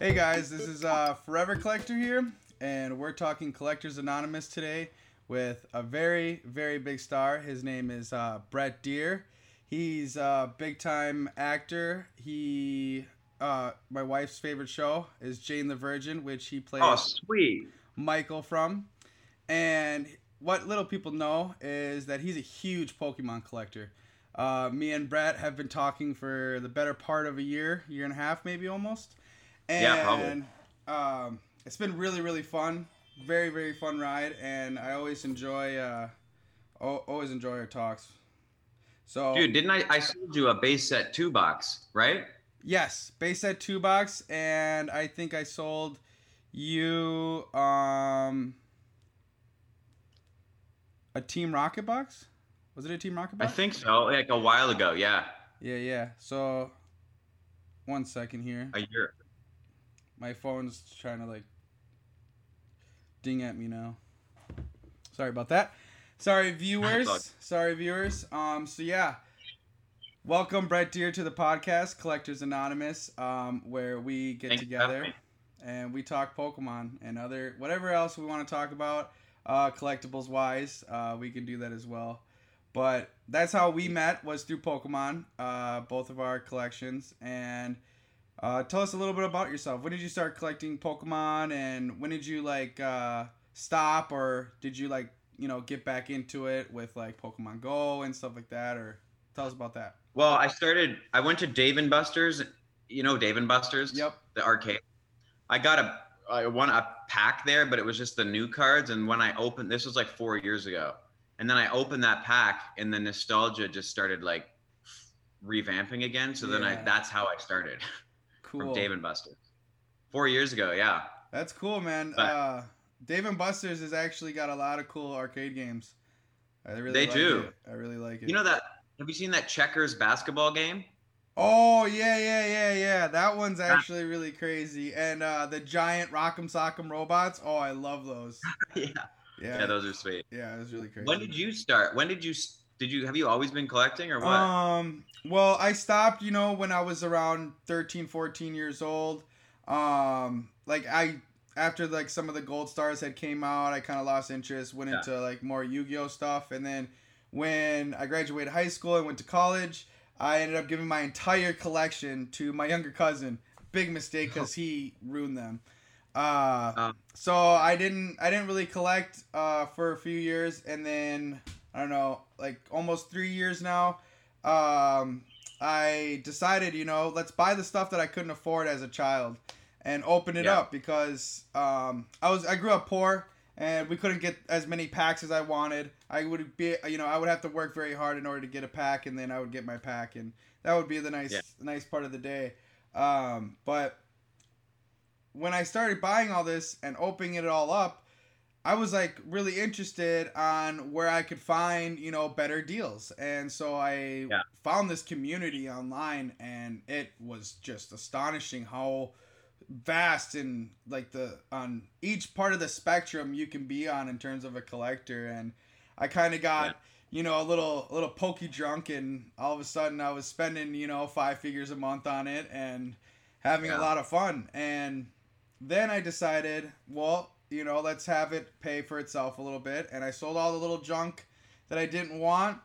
Hey guys, this is uh, Forever Collector here, and we're talking Collectors Anonymous today with a very, very big star. His name is uh, Brett Dier. He's a big time actor. He, uh, my wife's favorite show is Jane the Virgin, which he plays Oh, sweet. Michael from. And what little people know is that he's a huge Pokemon collector. Uh, me and Brett have been talking for the better part of a year, year and a half, maybe almost. And Yeah, probably. um, it's been really, really fun. Very, very fun ride, and I always enjoy, uh, al- always enjoy our talks. So, Dude, didn't I? I sold you a base set two box, right? yes, base set two box, and I think I sold you um a Team Rocket box. Was it a Team Rocket box? I think so. Like a while ago. Yeah, Yeah, yeah. So, one second here. a year. My phone's trying to like ding at me now. Sorry about that. Sorry viewers. Sorry viewers. Um so yeah. Welcome Brett Dier to the podcast Collectors Anonymous um where we get Thanks together and we talk Pokemon and other whatever else we want to talk about uh collectibles wise. Uh we can do that as well. But that's how we met was through Pokemon, uh both of our collections and uh, tell us a little bit about yourself. When did you start collecting Pokemon, and when did you like uh, stop, or did you like you know get back into it with like Pokemon Go and stuff like that? Or tell us about that. Well, I started. I went to Dave and Buster's. You know Dave and Buster's. Yep. The arcade. I got a. I won a pack there, but it was just the new cards. And when I opened, this was like four years ago, and then I opened that pack, and the nostalgia just started like revamping again. So then I. That's how I started Cool. from Dave and Buster's. Four years ago, yeah. That's cool, man. But- uh, Dave and Buster's has actually got a lot of cool arcade games. I really They like do. It. I really like it. You know that? Have you seen that checkers basketball game? Oh yeah, yeah, yeah, yeah. That one's actually really crazy. And uh, the giant Rock'em Sock'em robots. Oh, I love those. yeah. Yeah, Yeah, those are sweet. yeah, it was really crazy. When did you start? When did you did you have you always been collecting or what? Um, well, I stopped, you know, when I was around 13, 14 years old. Um, like I after like some of the gold stars had came out, I kind of lost interest, went Yeah. into like more Yu-Gi-Oh stuff, and then when I graduated high school and went to college, I ended up giving my entire collection to my younger cousin. Big mistake because he ruined them. Uh, Um. so I didn't I didn't really collect uh, for a few years, and then I don't know, like almost three years now. Um, I decided, you know, let's buy the stuff that I couldn't afford as a child, and open it Yeah. up because um, I was I grew up poor and we couldn't get as many packs as I wanted. I would be, you know, I would have to work very hard in order to get a pack, and then I would get my pack, and that would be the nice, Yeah. nice part of the day. Um, but when I started buying all this and opening it all up, I was like really interested on where I could find, you know, better deals. And so I Yeah. found this community online and it was just astonishing how vast and like the on each part of the spectrum you can be on in terms of a collector and I kind of got Yeah. you know a little a little pokey drunk and all of a sudden I was spending you know five figures a month on it and having a lot of fun and then I decided well you know let's have it pay for itself a little bit and I sold all the little junk that I didn't want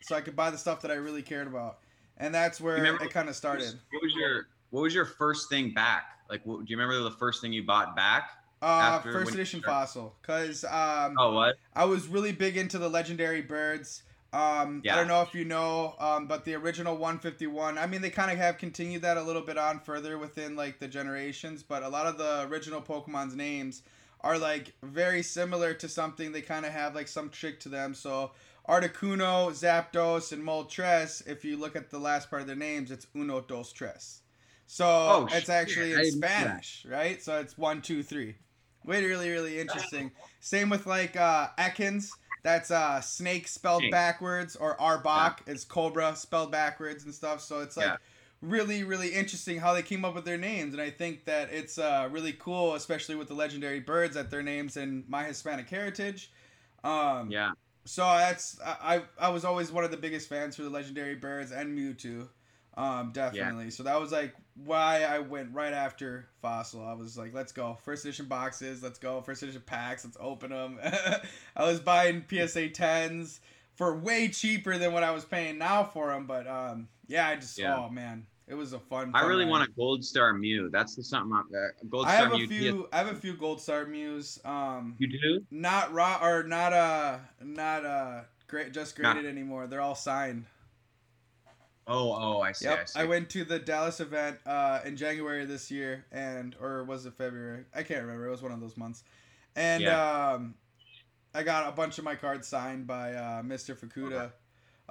so I could buy the stuff that I really cared about and that's where remember- it kind of started What was your What was your first thing back? Like, what, do you remember the first thing you bought back? uh, first edition fossil because um, Oh, what? I was really big into the legendary birds. Um, I don't know if you know, um, but the original 151. I mean, they kind of have continued that a little bit on further within like the generations, but a lot of the original Pokemon's names are like very similar to something. They kind of have like some trick to them. So Articuno, Zapdos, and Moltres. If you look at the last part of their names, it's Uno, Dos, Tres. So Oh, it's actually I in didn't know that. Spanish, right? So it's one, two, three. Really, really, really interesting. Same with like uh Ekans. That's uh snake spelled Snake. backwards, or Arbok is cobra spelled backwards and stuff. So it's like Yeah. Really, really interesting how they came up with their names. And I think that it's uh really cool, especially with the legendary birds that their names and my Hispanic heritage. Um Yeah. so that's I I I was always one of the biggest fans for the legendary birds and Mewtwo. Um, definitely. So that was like why I went right after Fossil. I was like, let's go. First edition boxes, let's go. First edition packs, let's open them. I was buying PSA 10s for way cheaper than what I was paying now for them. But um, yeah, I just, Yeah. oh man, it was a fun. I really ride. want a Gold Star Mew. That's the something. I'm- Uh, Gold I Star have a Mew. few. I have a few Gold Star Mews. Um, You do? not raw or not uh not uh great just Not- graded anymore. They're all signed. Oh, oh, I see. I see. I, went to the Dallas event uh in January this year and or was it February? I can't remember. It was one of those months. And Yeah. um I got a bunch of my cards signed by uh Mr. Fukuda.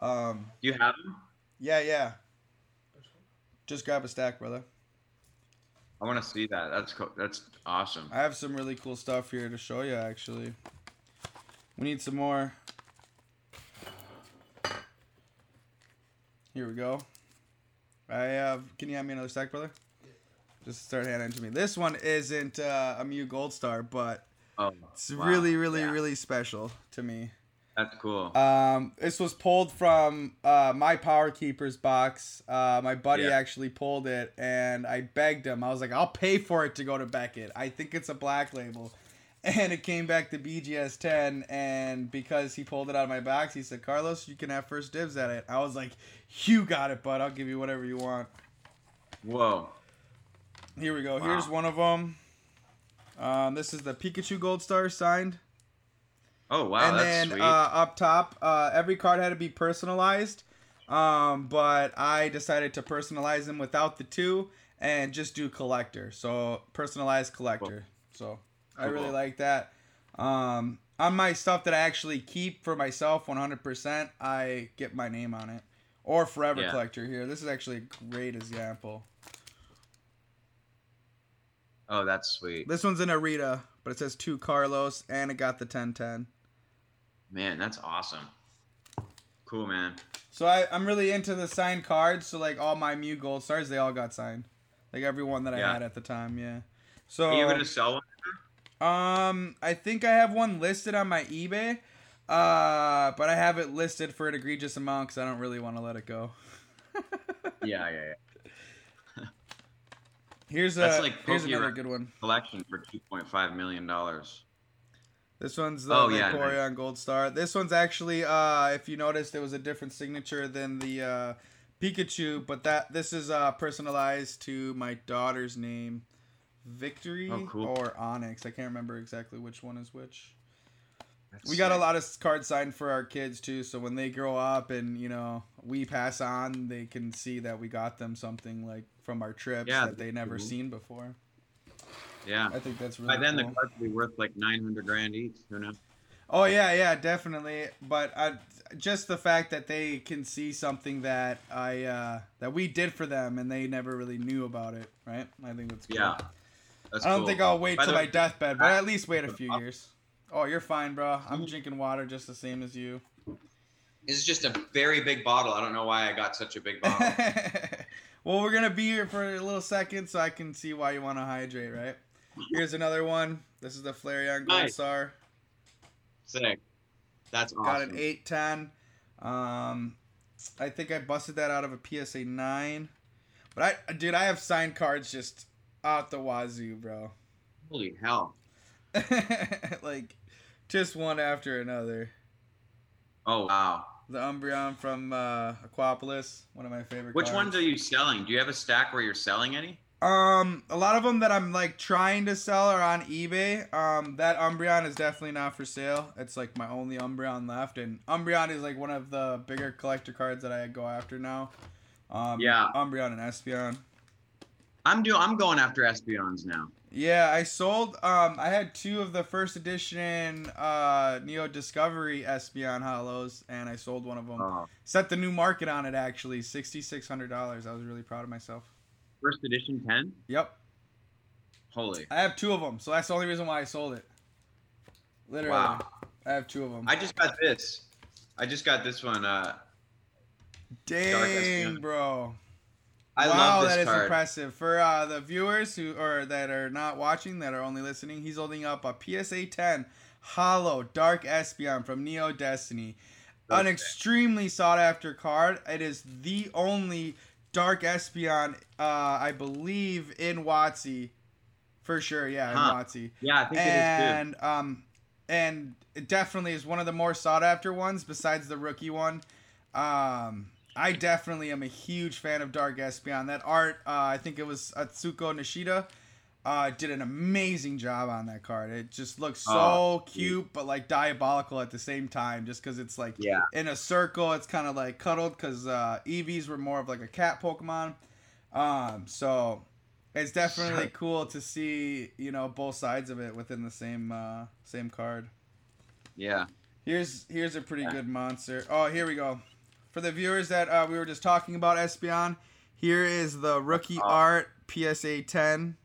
Um you have them? Yeah, yeah. Just grab a stack, brother. I want to see that. That's cool. That's awesome. I have some really cool stuff here to show you actually. We need some more. Here we go. I have. Can you hand me another stack, brother? Just start handing to me. This one isn't uh, a Mew Gold Star, but Oh, it's wow. really, really, Yeah. really special to me. That's cool. Um, this was pulled from uh, my Power Keepers box. Uh, my buddy Yeah. actually pulled it, and I begged him. I was like, "I'll pay for it to go to Beckett. I think it's a black label." And it came back to BGS 10, and because he pulled it out of my box, he said, "Carlos, you can have first dibs at it." I was like, "You got it, bud. I'll give you whatever you want." Whoa. Here we go. Wow. Here's one of them. Um, this is the Pikachu Gold Star signed. Oh wow, and that's then uh, up top, uh, every card had to be personalized. Um, but I decided to personalize them without the two and just do collector. So personalized collector. So I really like that. Um, on my stuff that I actually keep for myself 100%, I get my name on it. Or forever Yeah. collector here. This is actually a great example. oh, that's sweet. This one's an Arita, but it says two Carlos and it got the 1010. Man, that's awesome. Cool, man. So I, I'm really into the signed cards. So like all my Mew Gold Stars, they all got signed. Like every one that I Yeah. had at the time, yeah. So Are you gonna sell one? um, I think I have one listed on my eBay, uh, but I have it listed for an egregious amount because I don't really want to let it go. Yeah, yeah, yeah. Here's a That's like here's another good one. Collection for two point five million dollars. This one's the Oh, yeah, Vaporeon Gold Star. This one's actually, uh, if you noticed, it was a different signature than the uh, Pikachu, but that this is uh, personalized to my daughter's name, Victory Oh, cool. or Onyx. I can't remember exactly which one is which. We got a lot of cards signed for our kids too, so when they grow up and you know we pass on, they can see that we got them something like from our trips Yeah, that they never cool. seen before. Yeah. I think that's really By then, cool. the cards will be worth like nine hundred grand each. Who knows? Oh yeah, yeah, definitely. But I, just the fact that they can see something that I uh, that we did for them and they never really knew about it, right? I think that's cool. Yeah. That's I don't cool. think I'll wait By till my way, deathbed, but I- at least wait a few years. Oh, you're fine, bro. I'm drinking water just the same as you. This is just a very big bottle. I don't know why I got such a big bottle. well, we're gonna be here for a little second, so I can see why you want to hydrate, right? Here's another one. This is the Flareon Gold Nice. Star. Sick. That's awesome. Got an 810. Um, I think I busted that out of a PSA 9. But I, dude, I have signed cards just out the wazoo, bro. Holy hell. like, just one after another. Oh wow. The Umbreon from uh, Aquapolis, one of my favorite. Which cards. ones are you selling? Do you have a stack where you're selling any? Um, a lot of them that I'm like trying to sell are on eBay. Um, that Umbreon is definitely not for sale. It's like my only Umbreon left, and Umbreon is like one of the bigger collector cards that I go after now. Um, Yeah. Umbreon and Espeon. I'm doing. I'm going after Espeons now. Yeah, I sold. Um, I had two of the first edition uh Neo Discovery Espeon Holos, and I sold one of them. Oh, Set the new market on it actually, sixty six hundred dollars. I was really proud of myself. First edition ten. Yep. Holy. I have two of them, so that's the only reason why I sold it. Literally, Wow. I have two of them. I just got this. I just got this one. Uh, Dang, bro! I wow, love this that is card. impressive. For uh, the viewers who or that are not watching, that are only listening, he's holding up a PSA 10 Holo Dark Espeon from Neo Destiny, an extremely sought after card. It is the only Dark Espeon, uh, I believe in WotC, for sure. Yeah, Huh. in WotC. Yeah, I think it is and um, and it definitely is one of the more sought after ones besides the rookie one. Um, I definitely am a huge fan of Dark Espeon. That art, uh, I think it was Atsuko Nishida, uh, did an amazing job on that card. It just looks so Oh, cute, but like diabolical at the same time, just because it's like. Yeah. in a circle. It's kind of like cuddled because uh, Eevees were more of like a cat Pokemon. Um, so it's definitely Sure. cool to see you know both sides of it within the same uh, same card. Yeah. Here's here's a pretty Yeah. good monster. Oh, here we go. For the viewers that uh, we were just talking about Espeon, here is the rookie Oh. art PSA 10.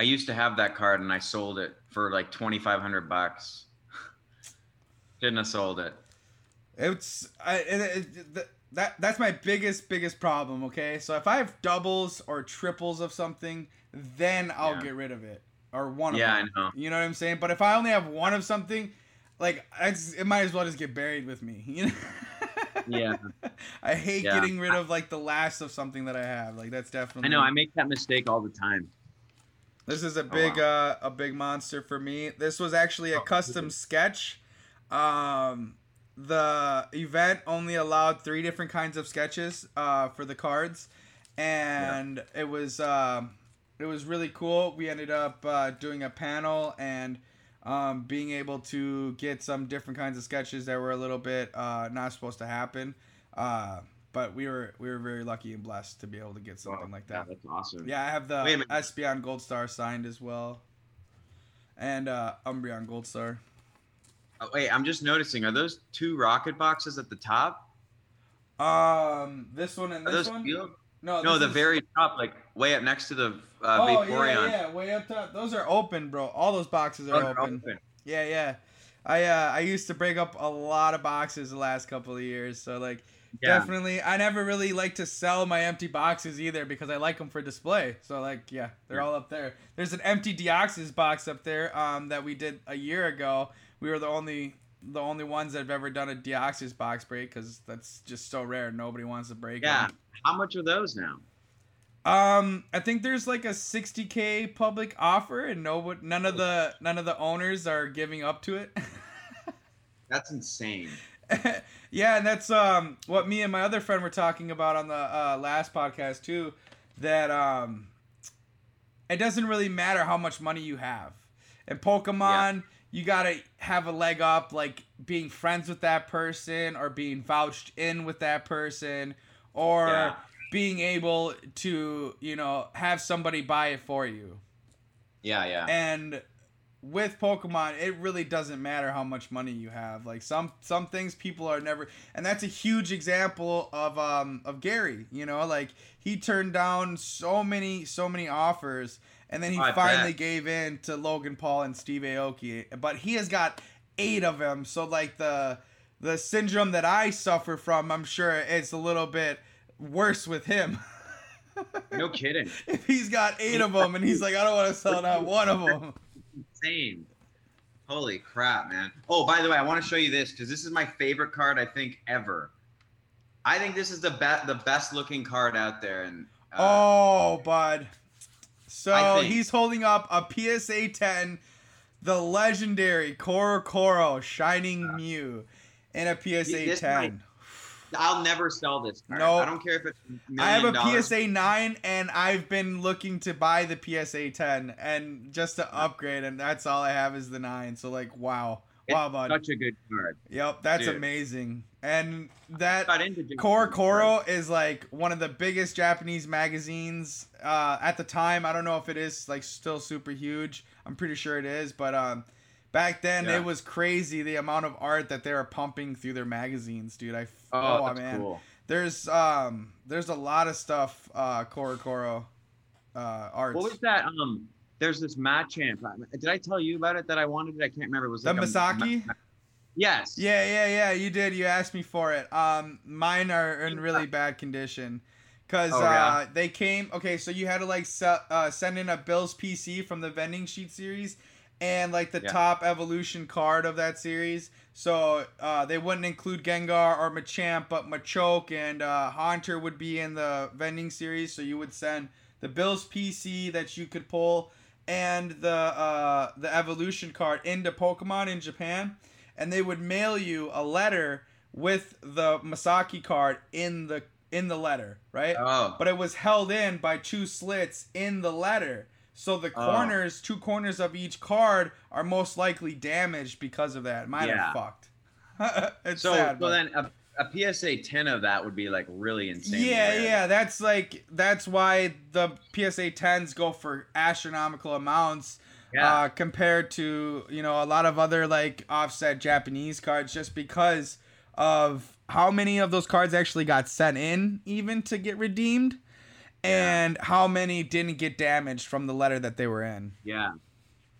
I used to have that card and I sold it for like twenty five hundred bucks. Shouldn't have sold it. It's I, it, it, th- that that's my biggest biggest problem. Okay, so if I have doubles or triples of something, then I'll Yeah. get rid of it or one Yeah, of them. I know. You know what I'm saying? But if I only have one of something, like it's, it might as well just get buried with me. You know? Yeah. I hate Yeah. getting rid of like the last of something that I have. Like that's definitely I know. I make that mistake all the time. This is a Oh, big uh, a big monster for me. This was actually a Oh, custom sketch. Um, the event only allowed three different kinds of sketches uh, for the cards, and it was um it was really cool. We ended up uh, doing a panel and um, being able to get some different kinds of sketches that were a little bit uh, not supposed to happen. Uh, but we were we were very lucky and blessed to be able to get something Wow, like yeah, that. that's awesome. Yeah, I have the. Espeon Gold Star signed as well. And uh Umbreon Gold Star. Oh, wait, I'm just noticing. Are those two rocket boxes at the top? Um this one and Are this one? sealed? No, No, the is- very top, like way up next to the uh, Oh, Vaporeon. yeah, yeah, way up top. Those are open, bro. All those boxes are open. open. Yeah, yeah. I uh I used to break up a lot of boxes the last couple of years, so like Yeah. definitely I never really like to sell my empty boxes either because I like them for display. So like yeah, they're Yeah. all up there. There's an empty Deoxys box up there um that we did a year ago. We were the only the only ones that have ever done a Deoxys box break cuz that's just so rare. Nobody wants to break Yeah. 'em. How much are those now? Um, I think there's like a 60k public offer, and no, none of the none of the owners are giving up to it. That's insane. yeah, and that's um what me and my other friend were talking about on the uh, last podcast too. That um, it doesn't really matter how much money you have. In Pokemon, you gotta have a leg up, like being friends with that person, or being vouched in with that person, or Yeah. Being able to, you know, have somebody buy it for you. Yeah, yeah. And with Pokemon, it really doesn't matter how much money you have. Like some some things people are never and that's a huge example of um of Gary, you know, like he turned down so many so many offers and then he I finally bet. gave in to Logan Paul and Steve Aoki. But he has got 8 of them. So like the the syndrome that I suffer from, I'm sure it's a little bit worse with him. No kidding. if he's got 8 of them and he's like I don't want to sell not one of them. Insane. Holy crap, man. Oh, by the way, I want to show you this because this is my favorite card I think ever. I think this is the best the best looking card out there and uh, Oh, bud. So he's holding up a PSA 10, the legendary CoroCoro Shining Mew, in a PSA This 10. I'll never sell this card. No. I don't care if it's I have a dollars. PSA 9, and I've been looking to buy the PSA 10, and just to upgrade, and that's all I have is the 9. So, like, wow. It's wow, bud. Such a good card. Yep, that's dude. amazing. And that. Core into Jason Koro. Koro is like one of the biggest Japanese magazines uh, at the time. I don't know if it is like still super huge. I'm pretty sure it is, but um, back then Yeah. it was crazy the amount of art that they were pumping through their magazines, dude. I Oh, oh, man, cool. there's um there's a lot of stuff uh CoroCoro uh arts. What was that? Um, there's this Machamp. Did I tell you about it that I wanted it? I can't remember. It was the like a- Misaki? yes. Yeah, yeah, yeah. You did. You asked me for it. Um, mine are in really bad condition, cause Oh, uh, they came. Okay, so you had to like se- uh, send in a Bill's PC from the vending sheet series, and like the Yeah. top evolution card of that series. So uh, they wouldn't include Gengar or Machamp, but Machoke and uh, Haunter would be in the vending series. So you would send the Bills PC that you could pull and the uh, the evolution card into Pokemon in Japan, and they would mail you a letter with the Masaki card in the in the letter, right? Oh, but it was held in by two slits in the letter. So the Oh. corners, two corners of each card, are most likely damaged because of that. Mine Yeah. are fucked. it's so sad. so but- then a, a PSA 10 of that would be like really insane. yeah, rare. yeah, that's like that's why the PSA 10s go for astronomical amounts Yeah. uh, compared to you know a lot of other like offset Japanese cards, just because of how many of those cards actually got sent in even to get redeemed, and how many didn't get damaged from the letter that they were in. yeah.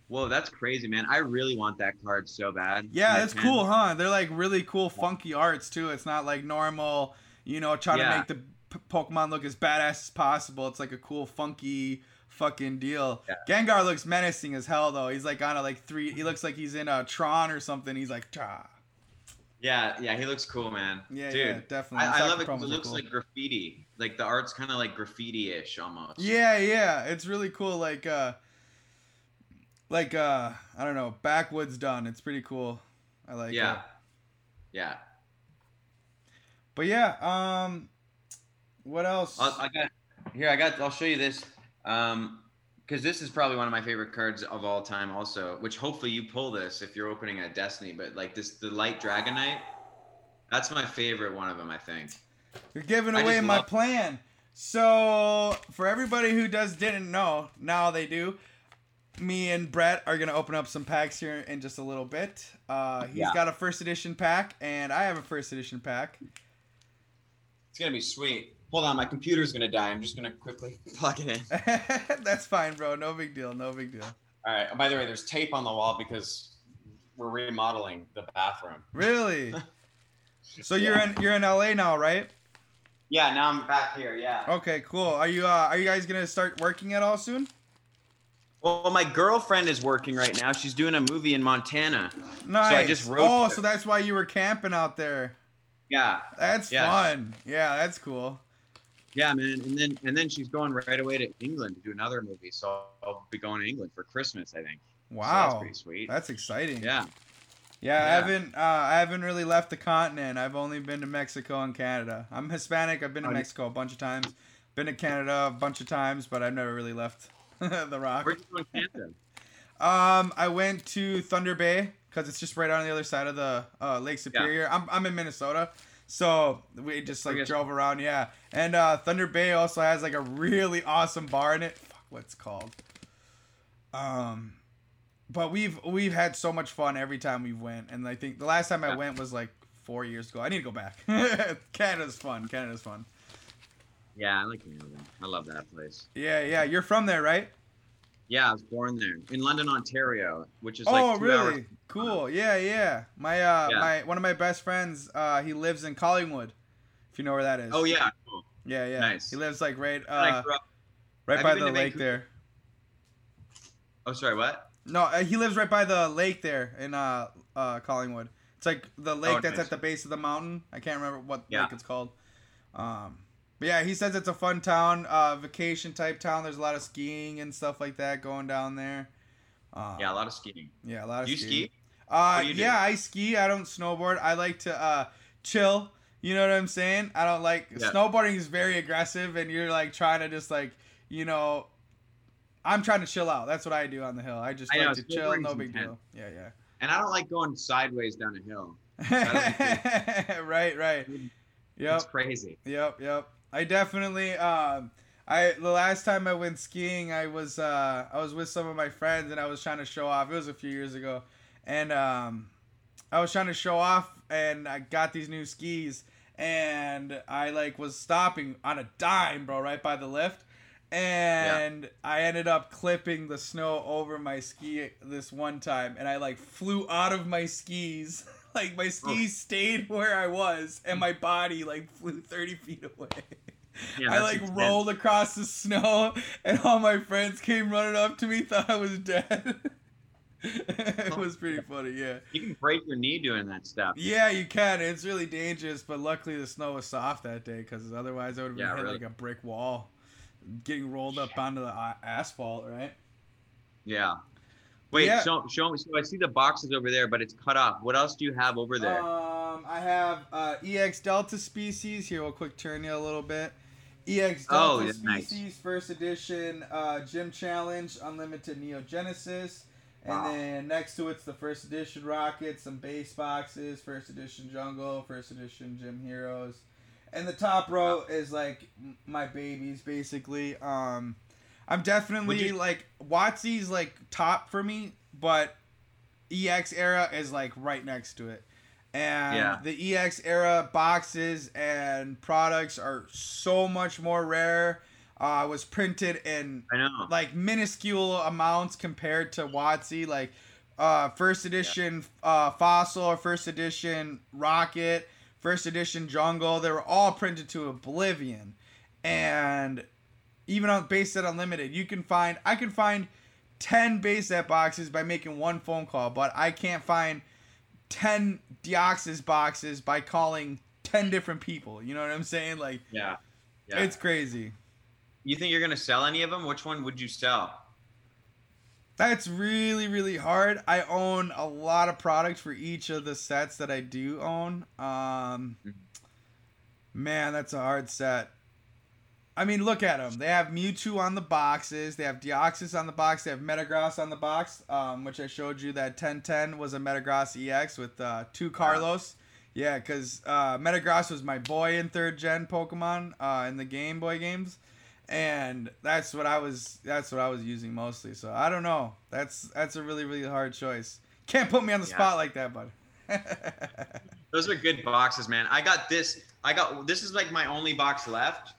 Whoa, that's crazy, man. I really want that card so bad. Yeah, that's 10. cool, huh? They're like really cool, funky arts too. It's not like normal, you know, trying to make the P- Pokemon look as badass as possible. It's like a cool, funky fucking deal. Yeah. Gengar looks menacing as hell though. He's like on a like three. He looks like he's in a Tron or something. He's like, Tah. Yeah, yeah, he looks cool, man. yeah, Dude, yeah, definitely. I, I love it because it looks cool. like graffiti. Like the art's kind of like graffiti-ish almost. Yeah, yeah, it's really cool. Like, uh, like uh, I don't know, backwoods done. It's pretty cool. I like yeah. it. Yeah. Yeah. But yeah, um, what else? I'll, I got here. I got. I'll show you this. Um, because this is probably one of my favorite cards of all time, also. Which hopefully you pull this if you're opening a Destiny. But like this, the Light Dragonite. That's my favorite one of them, I think. You're giving away my love- plan. So, for everybody who does didn't know, now they do. Me and Brett are gonna open up some packs here in just a little bit. Uh, he's Yeah. got a first edition pack, and I have a first edition pack. It's gonna be sweet. Hold on, my computer's gonna die. I'm just gonna quickly plug it in. That's fine, bro. No big deal. No big deal. All right. By the way, there's tape on the wall because we're remodeling the bathroom. Really? so you're in you're in LA now, right? Yeah. Now I'm back here. Yeah. Okay, cool. Are you uh, are you guys gonna start working at all soon? Well, my girlfriend is working right now. She's doing a movie in Montana. Nice. just wrote oh, to- so that's why you were camping out there. Yeah, That's Yeah. fun. Yeah, that's cool. yeah, man. And then and then she's going right away to England to do another movie. So I'll be going to England for Christmas, I think. So Wow. that's pretty sweet. That's exciting. yeah. Yeah, I haven't uh, I haven't really left the continent. I've only been to Mexico and Canada. I'm Hispanic. I've been to Mexico a bunch of times. Been to Canada a bunch of times, but I've never really left the rock. Where'd you go in Canada? Um, I went to Thunder Bay because it's just right on the other side of the uh, Lake Superior. I'm I'm in Minnesota, so we just like drove around. Yeah, and uh, Thunder Bay also has like a really awesome bar in it. Fuck, what's called? Um, but we've we've had so much fun every time we went, and I think the last time I went was like four years ago. I need to go back. Canada's fun. Canada's fun. Yeah, I like Canada. I love that place. Yeah, yeah. You're from there, right? Yeah, I was born there in London, Ontario, which is like oh, really? hours. Cool. Yeah, yeah. My uh, Yeah. my one of my best friends, uh, he lives in Collingwood. If you know where that is. Oh yeah, cool. Yeah, yeah. nice. He lives like right, uh, right have by the lake Vancouver? there. Oh, sorry, what? No, uh, he lives right by the lake there in uh, uh, Collingwood. It's like the lake Oh, that's nice. at the base of the mountain. I can't remember what Yeah. lake it's called. Um, but yeah, he says it's a fun town, uh, vacation type town. There's a lot of skiing and stuff like that going down there. Uh, Yeah, a lot of skiing. yeah, a lot of Do you skiing. ski? Uh, you yeah, I ski. I don't snowboard. I like to uh, chill. You know what I'm saying? I don't like Yeah. snowboarding is very aggressive, and you're like trying to just like you know. I'm trying to chill out. That's what I do on the hill. I just I like know, to chill. No big deal. Yeah, yeah. And I don't like going sideways down a hill. right, right. Yep. It's crazy. Yep, yep. I definitely um I the last time I went skiing I was uh I was with some of my friends and I was trying to show off. It was a few years ago. And um I was trying to show off and I got these new skis and I like was stopping on a dime, bro, right by the lift. And I ended up clipping the snow over my ski this one time and I like flew out of my skis. like my skis stayed where I was and my body like flew 30 feet away. Yeah, I like intense. rolled across the snow and all my friends came running up to me, thought I was dead. it was pretty funny, yeah. You can break your knee doing that stuff. Yeah, you can. It's really dangerous, but luckily the snow was soft that day because otherwise I would have Yeah, hit really. like a brick wall, getting rolled up onto the asphalt, right? Yeah. Wait, Yeah. show, show me. So I see the boxes over there, but it's cut off. What else do you have over there? Um, I have uh, EX Delta Species. Here, we'll quick turn you a little bit. EX Oh, Delta nice. Species, first edition uh, Gym Challenge, Unlimited Neo Genesis. And Wow. then next to it's the first edition Rocket, some base boxes, first edition Jungle, first edition Gym Heroes. And the top row is like my babies, basically. Um, I'm definitely you- like WotC's like top for me, but EX era is like right next to it. And Yeah. the EX era boxes and products are so much more rare. Uh, was printed in I know. like minuscule amounts compared to Watsy. Like uh, first edition uh, Fossil or first edition Rocket, first edition Jungle, they were all printed to oblivion. And even on base set unlimited, you can find I can find ten base set boxes by making one phone call, but I can't find ten Deoxys boxes by calling ten different people. You know what I'm saying? Like yeah. Yeah. it's crazy. you think you're gonna sell any of them? Which one would you sell? That's really, really hard. I own a lot of products for each of the sets that I do own. Um, Mhm. man, that's a hard set. I mean, look at them. They have Mewtwo on the boxes. They have Deoxys on the box. They have Metagross on the box, um, which I showed you that 1010 was a Metagross EX with uh, two Carlos. Yeah, because uh, Metagross was my boy in third gen Pokemon uh, in the Game Boy games and that's what I was that's what I was using mostly. So I don't know. That's that's a really really hard choice. Can't put me on the Yeah. spot like that, bud. Those are good boxes, man. I got this. I got this is like my only box left,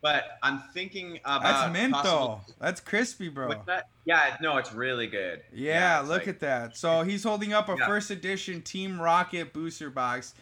but I'm thinking about that's mint possible- though. That's crispy, bro. That? Yeah, no, it's really good. Yeah, it's look like- at that. So he's holding up a Yeah. first edition Team Rocket booster box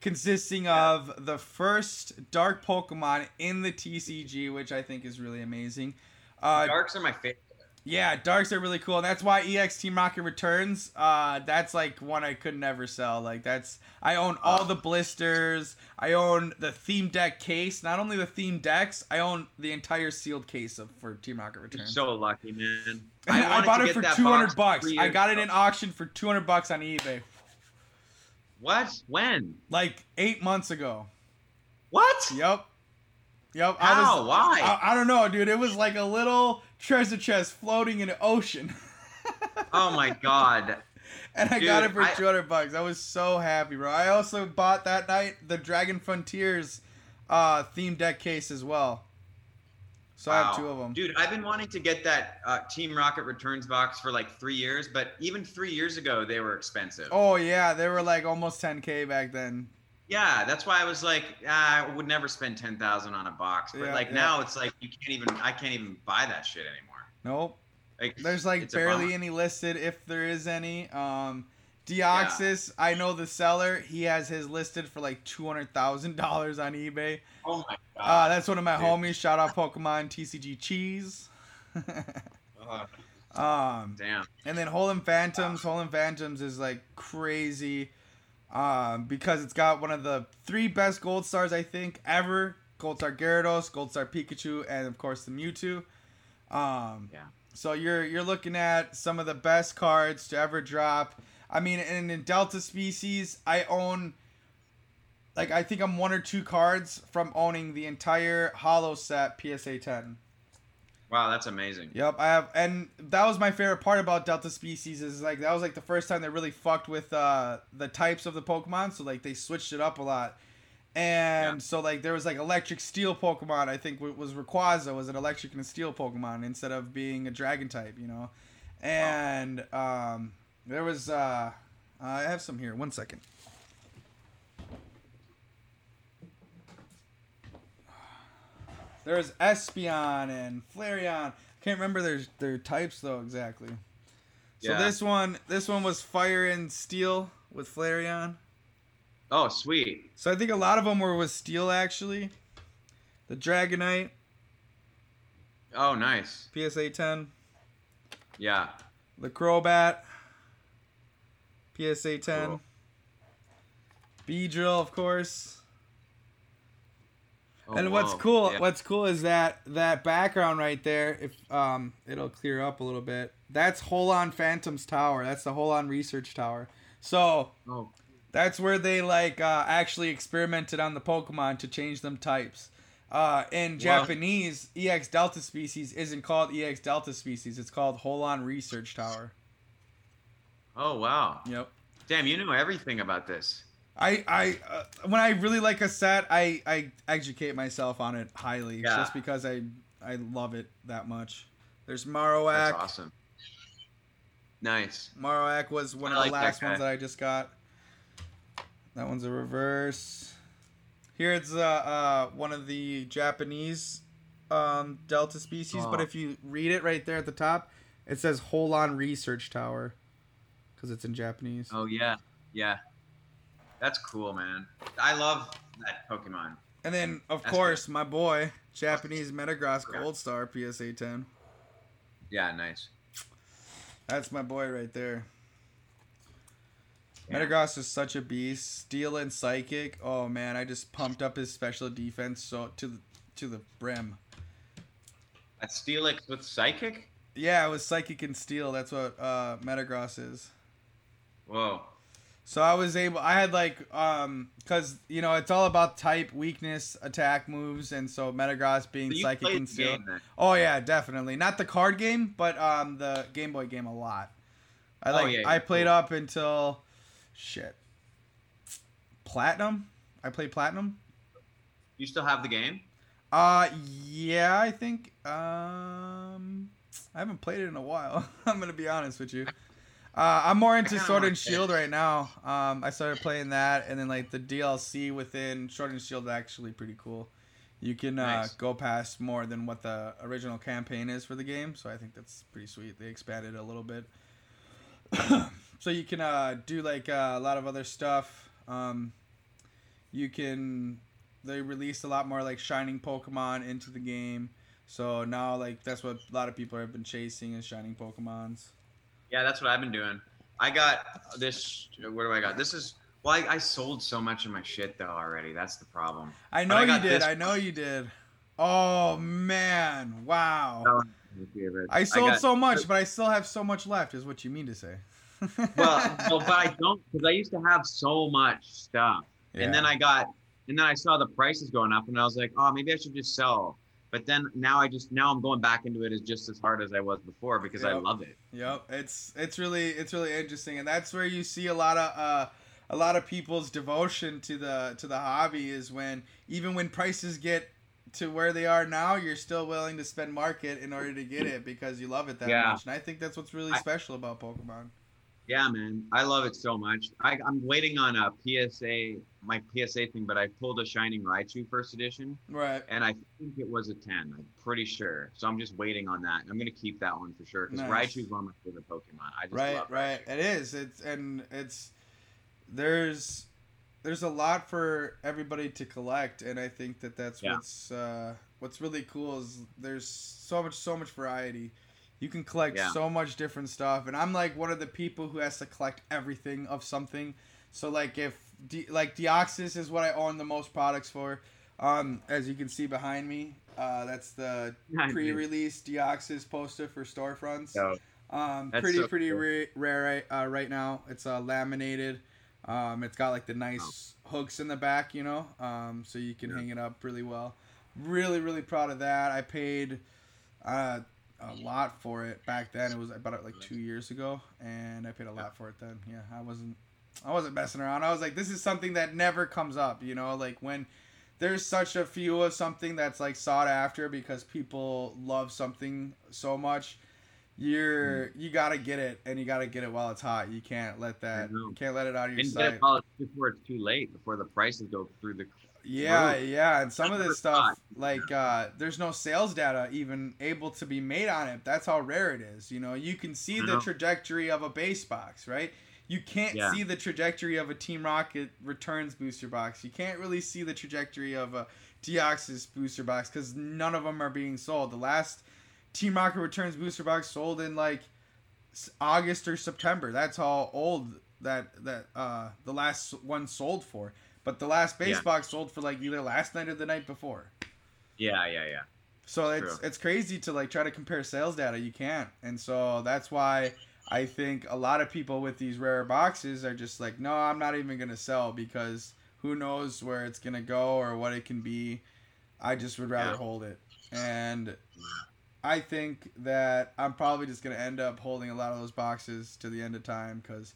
consisting of the first dark Pokemon in the TCG, which I think is really amazing. Uh, Darks are my favorite. Yeah, darks are really cool, and that's why EX Team Rocket returns. Uh, that's like one I could never sell. Like that's I own all the blisters. I own the theme deck case. Not only the theme decks, I own the entire sealed case of for Team Rocket You're returns. so lucky, man. I, wanted bought it for two hundred bucks. I got it in auction for two hundred bucks on eBay, What? When? like eight months ago. What? Yep, yep. I How? was. Why? I, I don't know, dude. It was like a little treasure chest floating in the ocean. oh my god. and I got it for I- 200 bucks. I was so happy, bro. I also bought that night the Dragon Frontiers uh theme deck case as well. So I have two of them. Dude, I've been wanting to get that uh, Team Rocket Returns box for like three years, but even three years ago they were expensive. Oh yeah, they were like almost 10k back then. Yeah, that's why I was like, ah, I would never spend ten thousand on a box. But Yeah, like yeah. now, it's like you can't even. I can't even buy that shit anymore. Nope. Like There's like barely any listed if there is any. Um Deoxys, I know the seller. He has his listed for like two hundred thousand dollars on eBay. Oh my Uh, god. that's one of my dude. homies. Shout out Pokemon TCG Cheese. Um, damn. And then Holon Phantoms. Holon Phantoms is like crazy um, because it's got one of the three best gold stars, I think, ever Gold Star Gyarados, Gold Star Pikachu, and of course the Mewtwo. Um, Yeah. So you're you're looking at some of the best cards to ever drop. I mean, and in Delta Species, I own like I think I'm one or two cards from owning the entire Holo set PSA 10. Wow, that's amazing. Yep, I have, and that was my favorite part about Delta Species is like that was like the first time they really fucked with uh, the types of the Pokemon. So like they switched it up a lot, and Yeah. so like there was like Electric Steel Pokemon. I think was Rayquaza was an Electric and a Steel Pokemon instead of being a Dragon type, you know, and um, there was uh, I have some here. One second. There's Espeon and Flareon. I can't remember their their types though exactly. So Yeah. this one this one was Fire and Steel with Flareon. Oh, sweet. So I think a lot of them were with Steel actually. The Dragonite, Oh, nice. PSA 10. Yeah. The Crobat. PSA 10. Cool. Beedrill, of course. Oh, and what's whoa. cool, Yeah. what's cool is that that background right there. If um, it'll clear up a little bit. That's Holon Phantom's tower. That's the Holon Research Tower. So Oh, that's where they like uh, actually experimented on the Pokemon to change them types. Uh, in Wow. Japanese, EX Delta species isn't called EX Delta species. It's called Holon Research Tower. Oh wow. Yep. Damn, you know everything about this. I I uh, when I really like a set, I I educate myself on it highly Yeah. just because I I love it that much. There's Marowak. That's awesome. Nice. Marowak was one I of the that last guy. ones that I just got. That one's a reverse. Here it's uh, uh one of the Japanese um Delta species, but Oh. if you read it right there at the top, it says Holon Research Tower because it's in Japanese. Oh yeah, yeah. That's cool, man. I love that Pokemon. And then, of That's course, my boy, Japanese Metagross Gold Star PSA 10. Yeah, nice. That's my boy right there. Yeah. Metagross is such a beast. Steel and Psychic. Oh man, I just pumped up his special defense so to the to the brim. That's Steelix with Psychic. Yeah, it was Psychic and Steel. That's what uh, Metagross is. Whoa. So I was able. I had like um, cause you know it's all about type, weakness, attack moves, and so Metagross being So Psychic and Steel. Oh yeah, definitely. Not the card game, but um the Game Boy game a lot. I Oh, like yeah, I played cool. up until shit. Platinum? I played Platinum? You still have the game? Uh yeah, I think um I haven't played it in a while. I'm going to be honest with you. Uh, I'm more into Sword and Shield right now. Um, I started playing that, and then like the DLC within Sword and Shield is actually pretty cool. You can uh, Nice. go past more than what the original campaign is for the game, so I think that's pretty sweet. They expanded a little bit, so you can uh, do like uh, a lot of other stuff. Um, you can they released a lot more like shining Pokemon into the game, so now like that's what a lot of people have been chasing is shining Pokemons. Yeah, that's what I've been doing. I got this. What do I got? This is. Well, I, I sold so much of my shit though already. That's the problem. I know I you did. this I know you did. Oh man! Wow. That one's my favorite. I sold got- so much, but I still have so much left. Is what you mean to say? Well, no, but I don't because I used to have so much stuff, and then I got, and then I saw the prices going up, and I was like, oh, maybe I should just sell. But then now I just now I'm going back into it as just as hard as I was before because I love it. Yep, it's it's really it's really interesting, and that's where you see a lot of uh, a lot of people's devotion to the to the hobby is when even when prices get to where they are now, you're still willing to spend market in order to get it because you love it that Yeah. much, and I think that's what's really I- special about Pokemon. Yeah, man, I love it so much. I, I'm waiting on a PSA, my PSA thing, but I pulled a Shining Raichu first edition, Right. and I think it was a 10. I'm pretty sure. So I'm just waiting on that. I'm gonna keep that one for sure because Nice. Raichu's one of my favorite Pokemon. I just right love right Raichu. it is it's and it's there's there's a lot for everybody to collect and i think that that's Yeah. what's uh what's really cool is there's so much so much variety you can collect Yeah. so much different stuff and i'm like one of the people who has to collect everything of something so like if De- like deoxys is what i own the most products for um as you can see behind me uh that's the pre-release deoxys poster for storefronts So, um, pretty so pretty cool. ra- rare right, uh, right now. It's uh, laminated. Um, it's got like the nice hooks in the back, you know, um, so you can Yeah. hang it up really well. Really really proud of that. I paid uh, a lot for it back then. It was I bought it like two years ago, and I paid a lot for it then. Yeah, I wasn't I wasn't messing around. I was like, this is something that never comes up, you know, like when. There's such a few of something that's like sought after because people love something so much you're mm-hmm. you gotta get it and you gotta get it while it's hot you can't let that you can't let it out of your and sight it before it's too late, before the prices go through the. Yeah yeah and some of this stuff like uh there's no sales data even able to be made on it. That's how rare it is you know? You can see the trajectory of a base box right? You can't Yeah. see the trajectory of a team rocket returns booster box. You can't really see the trajectory of a deoxys booster box because none of them are being sold. The last team rocket returns booster box sold in like August or September. That's how old that that uh the last one sold for. But the last base Yeah. box sold for like either last night or the night before. Yeah, yeah, yeah. So it's True. it's crazy to like try to compare sales data. You can't, and so that's why I think a lot of people with these rare boxes are just like, no, I'm not even gonna sell because who knows where it's gonna go or what it can be. I just would rather Yeah. hold it, and I think that I'm probably just gonna end up holding a lot of those boxes to the end of time because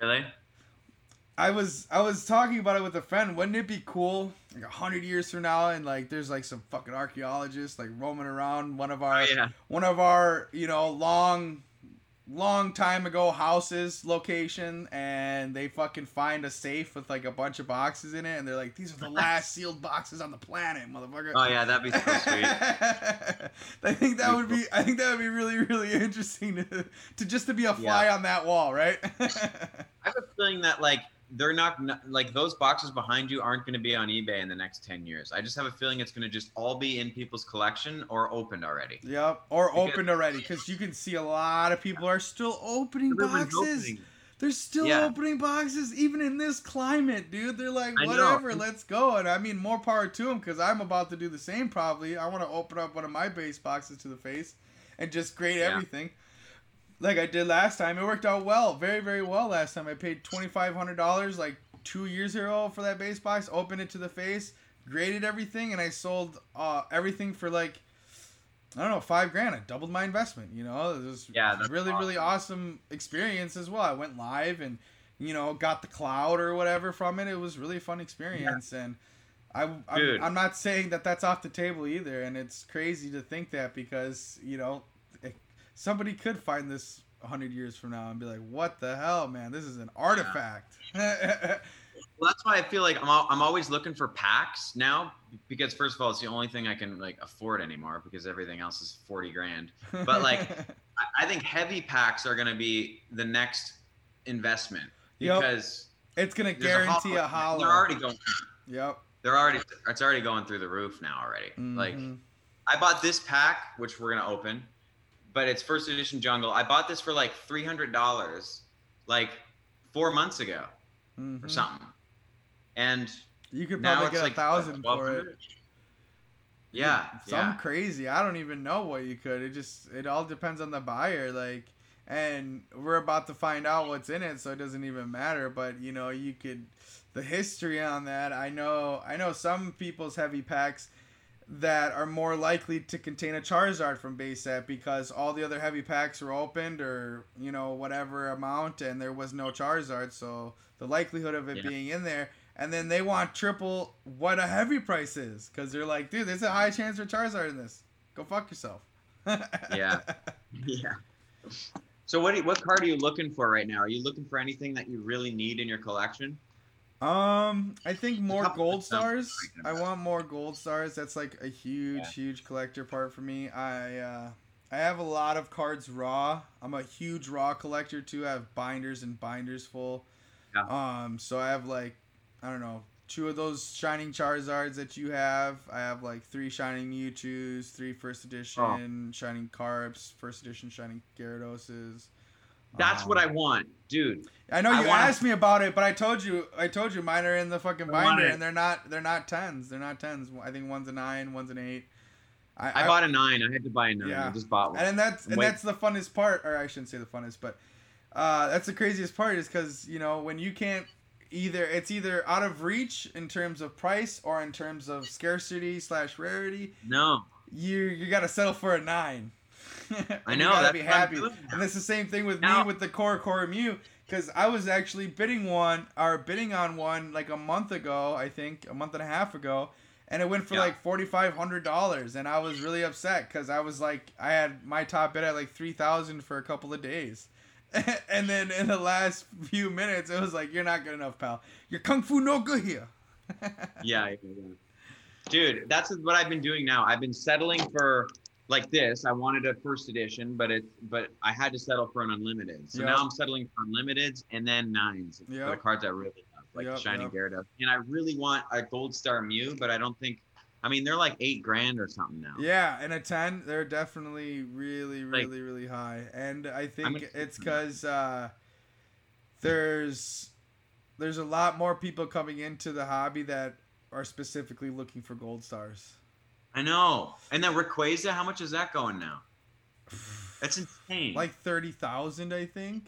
Really? I was I was talking about it with a friend. Wouldn't it be cool, like a hundred years from now, and like there's like some fucking archaeologists like roaming around one of our Oh, yeah. one of our you know long long time ago houses location and they fucking find a safe with like a bunch of boxes in it and they're like these are the last sealed boxes on the planet motherfucker Oh yeah, that'd be so sweet. I think that would be I think that would be really really interesting to, to just to be a fly Yeah. on that wall right I have a feeling that like they're not like those boxes behind you aren't going to be on eBay in the next 10 years. I just have a feeling it's going to just all be in people's collection or opened already. Yep, or Because- opened already because you can see a lot of people are still opening boxes. opening. They're still Yeah. opening boxes even in this climate, dude. They're like, whatever, let's go. And I mean, more power to them because I'm about to do the same probably. I want to open up one of my base boxes to the face and just grade Yeah. everything. Like I did last time. It worked out well, very, very well last time. I paid $2,500 like two years ago for that base box, opened it to the face, graded everything, and I sold uh, everything for like, I don't know, five grand. I doubled my investment. You know, it was Yeah, really, really awesome experience as well. I went live and you know got the cloud or whatever from it. It was really a fun experience, and I I'm, I'm not saying that that's off the table either. And it's crazy to think that because you know somebody could find this. 100 years from now and be like what the hell man this is an artifact Well, that's why I feel like I'm, al- I'm always looking for packs now because first of all, it's the only thing I can like afford anymore because everything else is 40 grand. But, like, I, think heavy packs are going to be the next investment Yep. because it's gonna there's a guarantee a holo- holo They're already going. yep They're already. It's already going through the roof now already. Like Mhm. I bought this pack, which we're gonna open, but it's first edition jungle. I bought this for like three hundred dollars, like four months ago or Mhm. something, and you could probably get like a thousand for it Yeah, yeah. crazy. I don't even know what you could. It just it all depends on the buyer. Like, and we're about to find out what's in it, so it doesn't even matter. But you know, you could the history on that. I know. I know some people's heavy packs that are more likely to contain a Charizard from base set because all the other heavy packs were opened or you know whatever amount and there was no Charizard so the likelihood of it Yeah. being in there and then they want triple what a heavy price is because they're like dude there's a high chance for Charizard in this go fuck yourself Yeah. Yeah. So what you, what card are you looking for right now? Are you looking for anything that you really need in your collection? Um, I think more gold stars. I want more gold stars. That's like a huge, Yeah. huge collector part for me. I uh, I have a lot of cards raw. I'm a huge raw collector too. I have binders and binders full. Yeah. Um, so I have like I don't know two of those shining Charizards that you have. I have like three shining Mewtwo's, three first edition shining Carps, first edition shining Gyarados. That's what I want, dude. I know I you wanna- asked me about it, but I told you, I told you, mine are in the fucking binder, and they're not, they're not tens, they're not tens. I think one's a nine, one's an eight. I bought a nine. I had to buy a nine. Yeah. I just bought one. and that's and Wait. that's the funnest part, or I shouldn't say the funnest, but uh, that's the craziest part is because you know when you can't either, it's either out of reach in terms of price or in terms of scarcity slash rarity. no. You you got to settle for a nine. I know, gotta that's be happy. And it's the same thing with Now- me with the CoroCoro Mew because I was actually bidding one or bidding on one like a month ago, I think a month and a half ago, and it went for Yeah. like forty five hundred dollars, and I was really upset because I was like I had my top bid at like three thousand for a couple of days. and then in the last few minutes, it was like, "You're not good enough, pal. You're kung fu no good here." Yeah, yeah, yeah. Dude, that's what I've been doing now. I've been settling for like this. I wanted a first edition, but it but I had to settle for an unlimited. So Yep. now I'm settling for unlimiteds and then nines for the cards I really love, like Yep, Shining yep. Gyarados. And I really want a Gold Star Mew, but I don't think. I mean, they're like eight grand or something now. Yeah, and a ten, they're definitely really, Like- really, really high. And I think it's because uh, there's there's a lot more people coming into the hobby that are specifically looking for gold stars. I know. And then Rayquaza, how much is that going now? That's insane. Like thirty thousand, I think.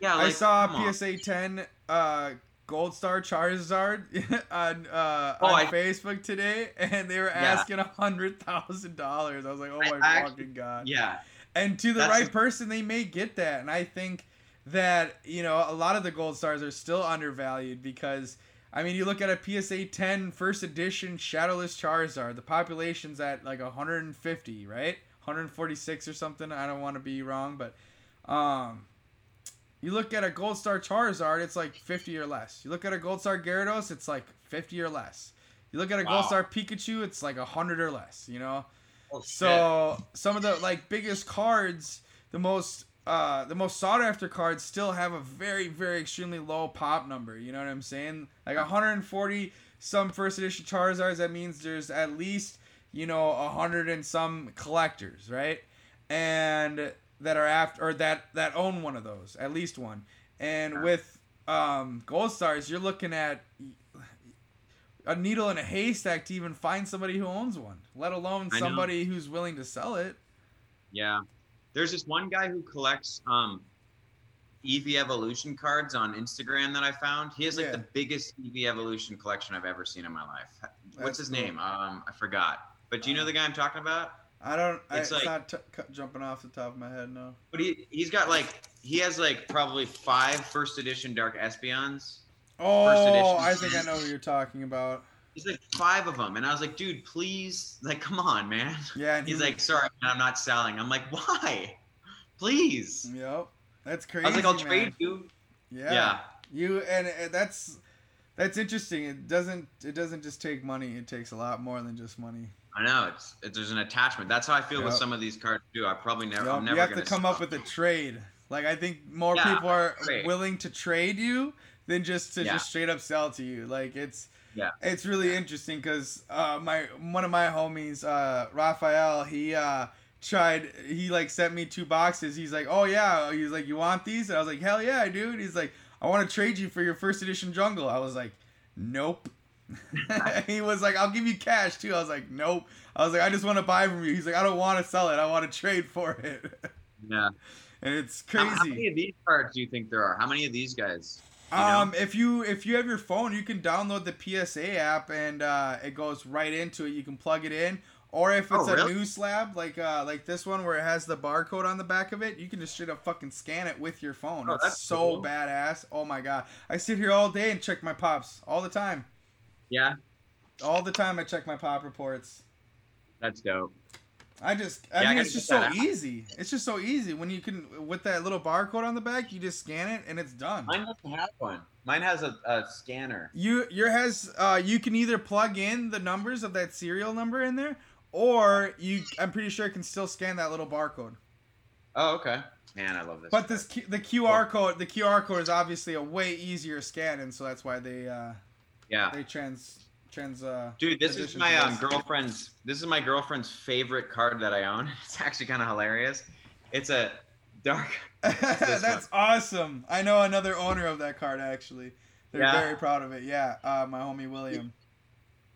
yeah, I saw come on. PSA ten uh, Gold Star Charizard on uh, Oh, on I- Facebook today, and they were asking a hundred thousand dollars. I was like, oh I my actually- fucking god! Yeah. And to the That's right the- person, they may get that. And I think that you know a lot of the Gold Stars are still undervalued because. I mean, you look at a PSA 10 first edition Shadowless Charizard. The population's at like 150, right? 146 or something. I don't want to be wrong, but um, you look at a Gold Star Charizard, it's like 50 or less. You look at a Gold Star Gyarados, it's like 50 or less. You look at a Wow. Gold Star Pikachu, it's like 100 or less. You know. Oh. So some of the like biggest cards, the most uh the most sought after cards still have a very very extremely low pop number. You know what I'm saying? Like 140 some first edition Charizards. That means there's at least you know a hundred and some collectors, right? And that are after or that that own one of those, at least one. And Sure. with um gold stars, you're looking at a needle in a haystack to even find somebody who owns one, let alone somebody who's willing to sell it. Yeah. There's this one guy who collects um Eeveelution cards on Instagram that I found. He has like Yeah. the biggest Eeveelution collection I've ever seen in my life. What's That's his cool. name? Um, I forgot. But do you know Uh, the guy I'm talking about? I don't. I, It's it's like- not t- jumping off the top of my head. No. But he he's got like he has like probably five first edition Dark Espeons. Oh. I think I know what you're talking about. He's like five of them, and I was like, dude, please, like, come on, man. Yeah, He's like, sorry, man, I'm not selling. I'm like, why? Please. Yep. That's crazy. I was like, I'll man. trade you. Yeah. Yeah. You and uh, that's that's interesting. It doesn't it doesn't just take money. It takes a lot more than just money. I know it's, it's there's an attachment. That's how I feel with some of these cards too. I probably never. Yup, I'm never you have to come sell. up with a trade. Like I think more Yeah, people are trade. willing to trade you than just to Yeah. just straight up sell to you. Like it's Yeah. it's really interesting because uh, my one of my homies, uh, Raphael, he uh, tried. He like sent me two boxes. He's like, oh yeah. He's like, you want these? And I was like, hell yeah, dude. He's like, I want to trade you for your first edition jungle. I was like, nope. he was like, I'll give you cash too. I was like, nope. I was like, I just want to buy from you. He's like, I don't want to sell it. I want to trade for it. Yeah. and it's How, crazy. how many of these cards do you think there are? How many of these guys? Know? Um, if you if you have your phone, you can download the PSA app and uh, it goes right into it. You can plug it in, or if Oh, it's a really? new slab like uh, like this one where it has the barcode on the back of it, you can just straight up fucking scan it with your phone. Oh, it's that's so cool. badass. Oh my god, I sit here all day and check my pops all the time. Yeah, All the time I check my pop reports. that's dope. I just, I Yeah, mean, gotta it's just so out. easy. It's just so easy when you can with that little barcode on the back, you just scan it and it's done. Mine doesn't have one. Mine has a, a scanner. You your has uh you can either plug in the numbers of that serial number in there, or you I'm pretty sure it can still scan that little barcode. Oh, okay. Man, I love this. But this the QR code the QR code is obviously a way easier scan, and so that's why they uh yeah. they trans trans uh. Dude, this is my um, girlfriend's. This is my girlfriend's favorite card that I own. It's actually kind of hilarious. It's a dark. that's awesome. I know another owner of that card actually. They're Yeah. very proud of it. Yeah, uh, my homie William.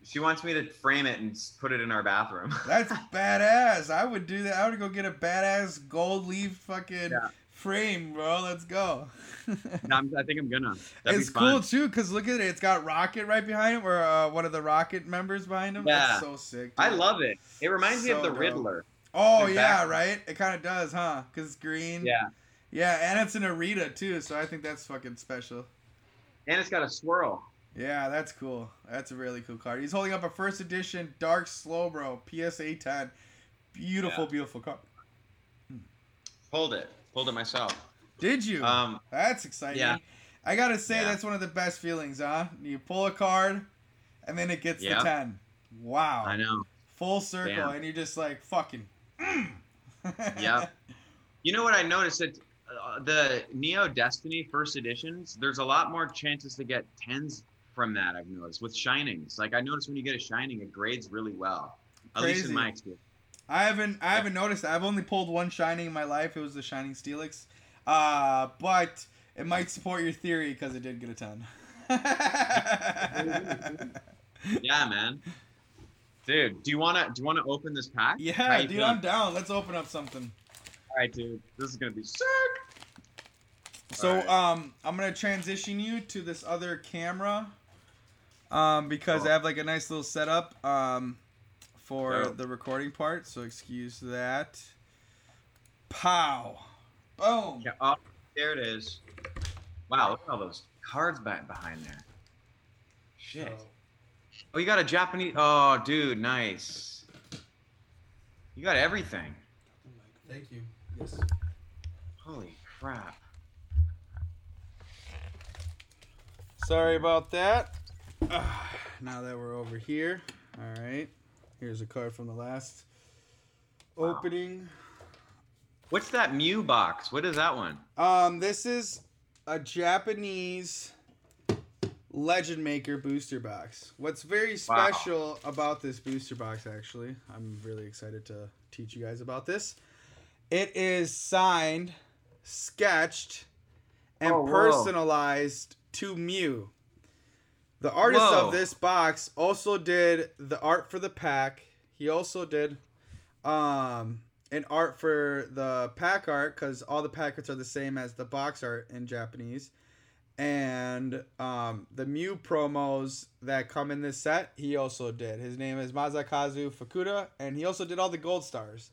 She wants me to frame it and put it in our bathroom. That's badass. I would do that. I would go get a badass gold leaf fucking Yeah. Frame, bro. Let's go. No, I think I'm gonna. That'd it's cool too, cause look at it. It's got Rocket right behind it, or uh, one of the Rocket members behind him. Yeah. That's so sick. I love it. It reminds me of the dope. Riddler. Oh yeah, right. It kind of does, huh? Cause it's green. Yeah, Yeah, and it's an Arita too, so I think that's fucking special. and it's got a swirl. Yeah, that's cool. That's a really cool card. He's holding up a first edition Dark Slowbro PSA 10. Beautiful, Yeah. beautiful card. Hold it. Hold it myself. Did you? Um, That's exciting. yeah. I gotta say, Yeah. that's one of the best feelings, huh? You pull a card, and then it gets Yeah. the 10. Wow. I know. Full circle, Damn. and you're just like, fucking. mm. Yep. You know what I noticed that uh, the Neo Destiny first editions, there's a lot more chances to get tens from that. I've noticed with shinings. Like I noticed when you get a shining, it grades really well. At least in my experience. I haven't I haven't noticed. I've only pulled one shining in my life. It was the Shining Steelix. Uh, but it might support your theory because it did get a ton. Yeah, man. Dude, do you wanna do you wanna open this pack? Yeah, dude, feeling? I'm down. Let's open up something. All right, dude. This is gonna be sick. So Alright. um, I'm gonna transition you to this other camera, um, because I have like a nice little setup um, for Dope. the recording part. So excuse that. Pow, boom. Yeah, oh, there it is. Wow, look at all those cards back behind there. Shit. Oh, you got a Japanese. Oh, dude, nice. You got everything. Thank you. Yes. Holy crap. Sorry about that. Ah, now that we're over here, all right. Here's a card from the last Wow. opening. What's that Mew box? What is that one? Um, this is a Japanese Legend Maker booster box. What's very Wow. special about this booster box, actually, I'm really excited to teach you guys about this. It is signed, sketched, and Oh, personalized to Mew. The artist Whoa. of this box also did the art for the pack. He also did um an art for the pack art because all the packets are the same as the box art in Japanese. And um, the Mew promos that come in this set, he also did. His name is Masakazu Fukuda, and he also did all the gold stars.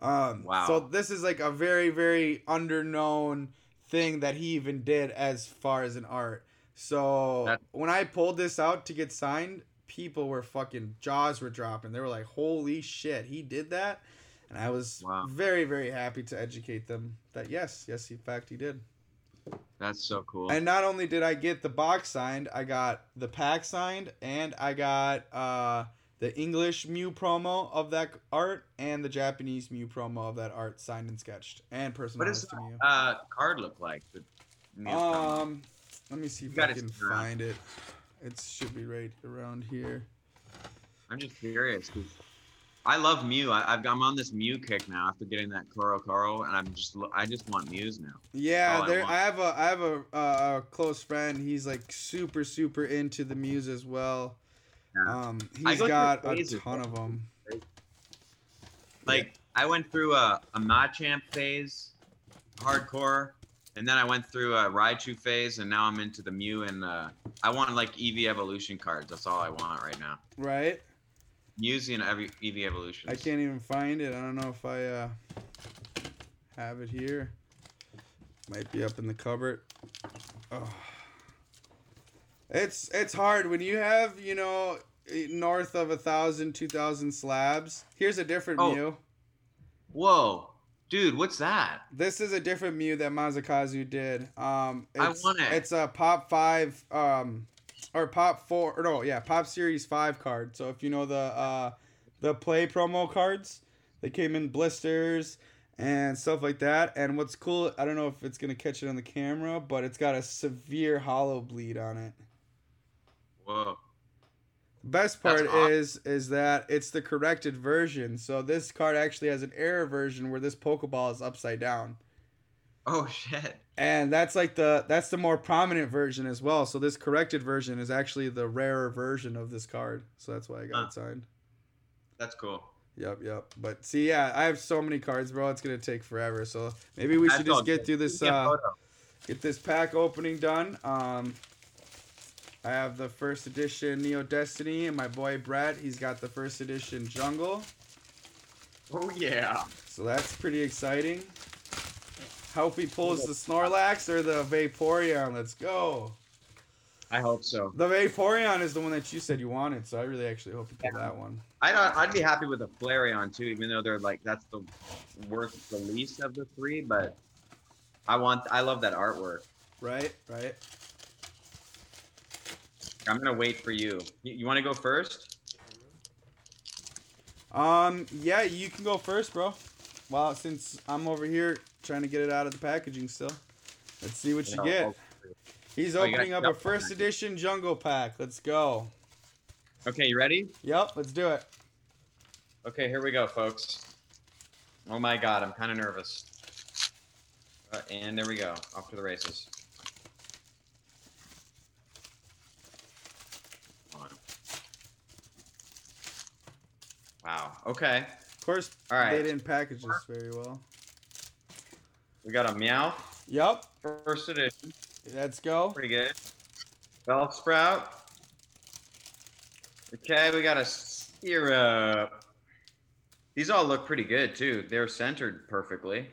Um, Wow. So this is like a very, very underknown thing that he even did as far as an art. So That- when I pulled this out to get signed, people were fucking jaws were dropping. They were like, "Holy shit, he did that!" And I was Wow. very, very happy to educate them that yes, yes, in fact, he did. That's so cool. And not only did I get the box signed, I got the pack signed, and I got uh, the English Mew promo of that art and the Japanese Mew promo of that art signed and sketched and what does personalized to Mew. that uh, card look like? The Mew promo? Let me see if I can find it. It should be right around here. I'm just curious 'cause I love Mew. I, I've, I'm on this Mew kick now after getting that CoroCoro, and I'm just I just want Mews now. Yeah, I there. want. I, have a I have a, uh, a close friend. He's like super super into the Mews as well. Yeah. Um, I he's go got a ton of them. Like I went through a, a Machamp phase, hardcore, and then I went through a Raichu phase, and now I'm into the Mew and uh, I want like Eeveelution cards. That's all I want right now. Right? Mews and every Eeveelution. I can't even find it. I don't know if I uh, have it here. Might be up in the cupboard. Oh. It's it's hard when you have you know north of a thousand, two thousand slabs. Here's a different Oh. Mew. Whoa, dude, what's that? This is a different Mew that Masakazu did. Um, I it's, want it. It's a Pop Five, um, or Pop Four, or no, yeah, Pop Series Five card. So if you know the uh, the play promo cards, they came in blisters and stuff like that. And what's cool, I don't know if it's gonna catch it on the camera, but it's got a severe holo bleed on it. Whoa. Best part hot. is is that it's the corrected version. So this card actually has an error version where this Pokeball is upside down. Oh shit. and that's like the that's the more prominent version as well so this corrected version is actually the rarer version of this card so that's why i got Huh. it signed That's cool. yep yep but see yeah i have so many cards bro it's gonna take forever so maybe we should just get through this Get uh get this pack opening done um i have the first edition neo destiny and my boy brett he's got the first edition jungle Oh yeah. so that's pretty exciting hope he pulls the snorlax or the vaporeon let's go I hope so. The Vaporeon is the one that you said you wanted, so I really actually hope you get that one. I'd, I'd be happy with a Flareon too, even though they're like that's the worst, the least of the three. But I want, I love that artwork. Right, right. I'm gonna wait for you. You, you want to go first? Um, yeah, you can go first, bro. Well, since I'm over here trying to get it out of the packaging still, let's see what you No, get. He's Oh, opening up a first Pack. edition Jungle Pack. Let's go. Okay, you ready? Yep, let's do it. Okay, here we go, folks. Oh my god, I'm kind of nervous. Uh, and there we go, off to the races. Okay. Of course, All right. they didn't package this very well. We got a meow. Yep. First edition. Let's go. Pretty good. Bellsprout. Okay, we got a syrup. These all look pretty good too. They're centered perfectly.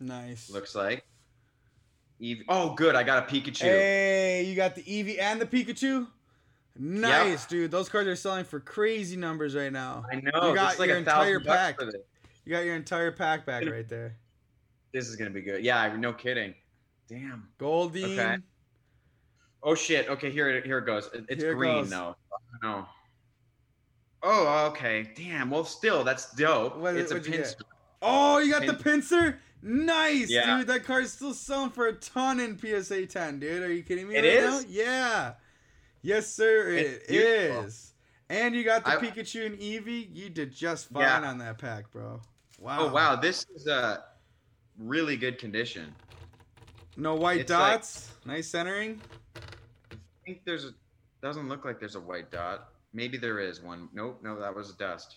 Nice. Looks like. Eve. Oh, good. I got a Pikachu. Hey, you got the Eevee and the Pikachu. Nice, dude. Those cards are selling for crazy numbers right now. I know. You got like your entire pack. You got your entire pack back right there. This is gonna be good. Yeah, no kidding. Damn. Goldie. Okay. Oh shit. Okay, here it here it goes. It's Here green goes. though. No. Oh, okay. Damn. Well, still, that's dope. What- it's a Pinsir. Oh, you got Pin- the Pinsir. Nice, Yeah. dude. That card's still selling for a ton in PSA 10, dude. Are you kidding me? It right is? Now? Yeah. Yes, sir. It's It beautiful. is. And you got the I- Pikachu and Eevee. You did just fine Yeah. on that pack, bro. Wow. Oh wow, this is a really good condition. No white It's like- dots. nice centering. I think there's a doesn't look like there's a white dot. Maybe there is one. Nope, no, that was dust.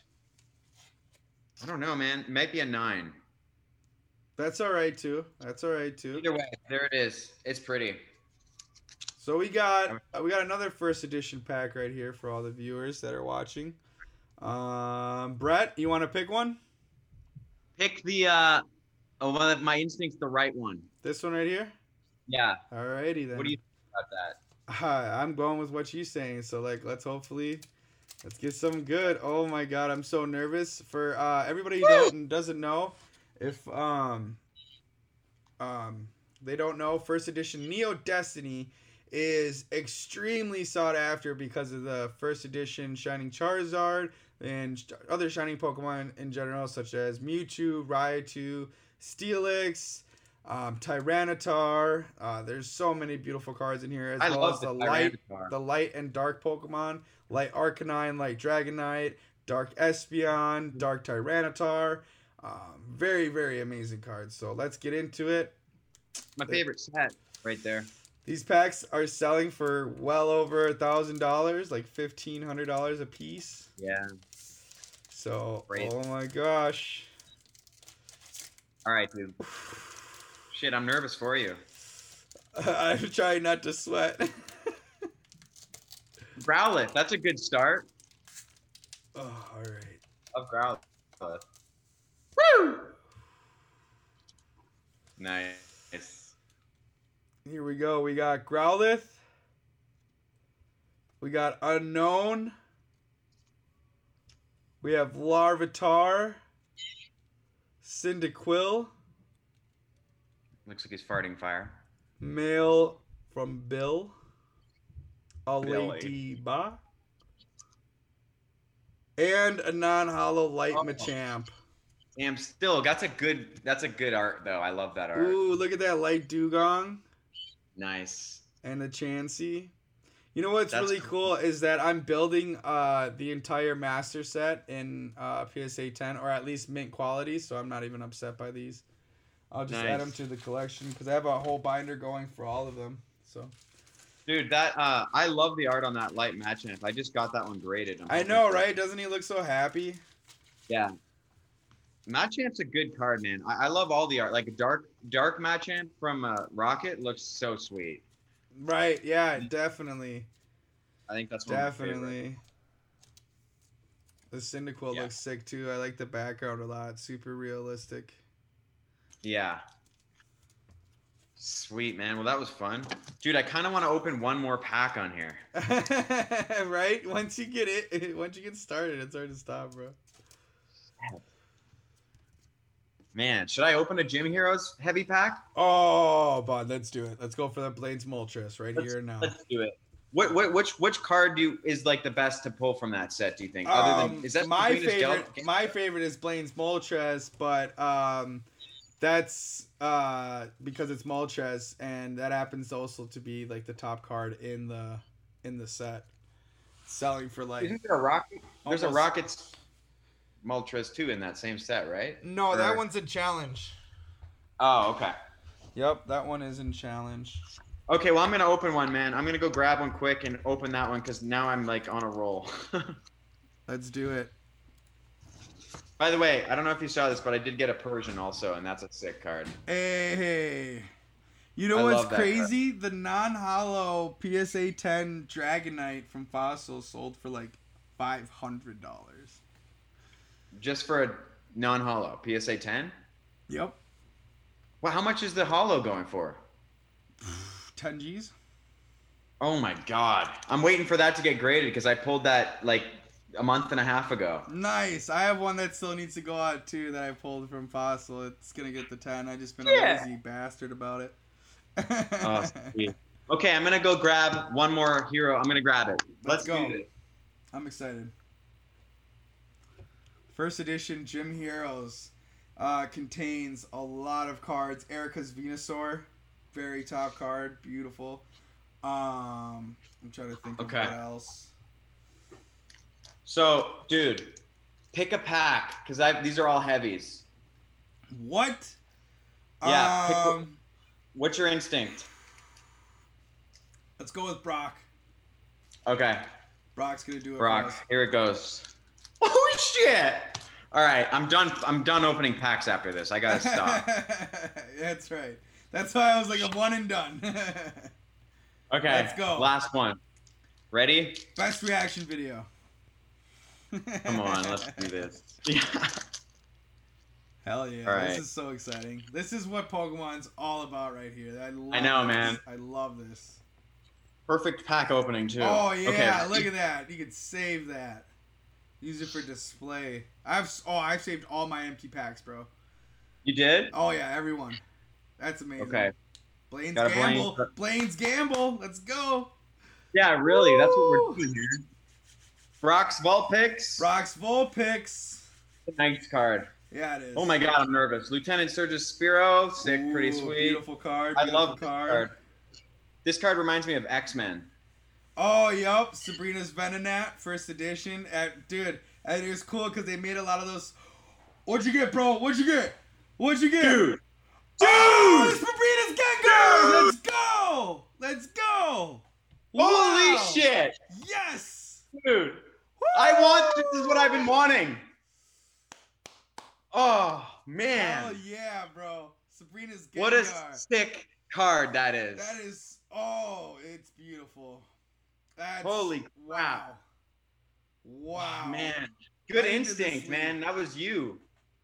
I don't know, man. It might be a nine. That's all right too. That's all right too. Either way, there it is. It's pretty. So we got uh, we got another first edition pack right here for all the viewers that are watching. Um, Brett, you want to pick one? Pick the uh oh well, my instinct's the right one. This one right here. Yeah. Alrighty then. What do you think about that? Hi, I'm going with what you're saying. So like, let's hopefully let's get some good. Oh my god, I'm so nervous for uh, everybody who doesn't, doesn't know if um um they don't know. First edition Neo Destiny is extremely sought after because of the first edition Shining Charizard and other Shining Pokemon in general, such as Mewtwo, Raichu, Steelix, um, Tyranitar. Uh, there's so many beautiful cards in here, as I well love as the the light, the light and dark Pokemon, light Arcanine, light Dragonite, dark Espeon, dark Tyranitar. Um, very, very amazing cards. So let's get into it. My favorite set right there. These packs are selling for well over a thousand dollars, like fifteen hundred dollars a piece. Yeah. So, Great. oh my gosh, All right, dude. Shit, I'm nervous for you. I'm trying not to sweat. Growlithe, that's a good start. oh, all right. Of Growlithe. Nice. Here we go. We got Growlithe. We got Unknown. We have Larvitar. Cyndaquil. Looks like he's farting fire. Mail from Bill. A Billy. Ledyba. And a non-holo light Oh. Machamp. Damn, still, that's a good. That's a good art though. I love that art. Ooh, look at that light Dewgong Nice. and a Chansey. You know what's That's really cool is that I'm building uh, the entire master set in uh, PSA 10, or at least mint quality, so I'm not even upset by these. I'll just add them to the collection because I have a whole binder going for all of them. So Dude, that uh I love the art on that light Machamp. I just got that one graded. I'm I know, right? Doesn't he look so happy? Yeah. Machamp's a good card, man. I, I love all the art. Like dark dark Machamp from uh, Rocket looks so sweet. Right? Yeah, definitely, I think that's one of my definitely. The Cyndaquil Yeah. looks sick too. I like the background a lot. Super realistic. Yeah. Sweet man. Well, that was fun, dude. I kind of want to open one more pack on here. right? Once you get it, once you get started, it's hard to stop, bro. Man, should I open a Gym Heroes heavy pack? Oh, bud, let's do it. Let's go for the Blaine's Moltres right Let's- here and now. Let's do it. What, what which which card do you, is like the best to pull from that set? Do you think? Other Um, than is that my Sabrina's Gel- favorite? My favorite is Blaine's Moltres, but um, that's uh because it's Moltres, and that happens also to be like the top card in the in the set, selling for like Isn't there a rocket? There's a Almost- Rockets Moltres too in that same set, right? no, Or- that one's a challenge. Oh, okay. Yep, that one is in challenge. Okay, well I'm gonna open one, man. I'm gonna go grab one quick and open that one because now I'm like on a roll. Let's do it. By the way, I don't know if you saw this, but I did get a Persian also, and that's a sick card. Hey, you know I what's love that card. crazy? The non-holo PSA 10 Dragonite from Fossil sold for like five hundred dollars. Just for a non-holo PSA 10. Yep, Well, how much is the holo going for? ten G's. Oh my god. I'm waiting for that to get graded because I pulled that like a month and a half ago. Nice. I have one that still needs to go out too that I pulled from Fossil. It's gonna get the ten. I just been Yeah. a lazy bastard about it. Oh. Okay, I'm gonna go grab one more hero. I'm gonna grab it. Let's Let's, go. I'm excited. First edition Gym Heroes uh, contains a lot of cards. Erica's Venusaur, very top card, beautiful. Um, I'm trying to think Okay. of what else. So, dude, pick a pack because I these are all heavies. What? Yeah, pick Um, What's your instinct? let's go with Brock. Okay, Brock's gonna do it. for Brock. Here it goes. Holy shit! All right, I'm done. I'm done opening packs after this. I gotta stop. That's right. That's why I was like a one and done. Okay, Let's go. Last one. Ready? Best reaction video. Come on, let's do this. Yeah. Hell yeah! This is so exciting. This is what Pokemon's all about right here. I love I know, this. man. I love this. Perfect pack opening too. Oh yeah! Okay. Look at that. You can save that. Use it for display. I've oh I've saved all my empty packs, bro. You did? Oh yeah, everyone. That's amazing. Okay. Blaine's Got a Blaine. gamble. Blaine's gamble. Let's go. Yeah, really. That's what we're doing here. Brock's Vulpix. Brock's Vulpix. Nice card. Yeah, it is. Oh my god, I'm nervous. Lieutenant Surge's Spearow, sick, pretty sweet. Beautiful card. I Beautiful love this card. This card reminds me of X Men. Oh, yup. Sabrina's Venonat, first edition. Uh, dude, and it was cool because they made a lot of those. What'd you get, bro? What'd you get? What'd you get? Dude, Oh, Dude! it's Sabrina's Gengar! Let's go! Let's go! holy Wow! shit, Yes! dude! I want. This is what I've been wanting. Oh man! Hell yeah, bro. Sabrina's Gengar. what a sick card that is. That is. Oh, it's beautiful. That's. Holy Wow. Wow. Oh, man, good instinct, man. That was you.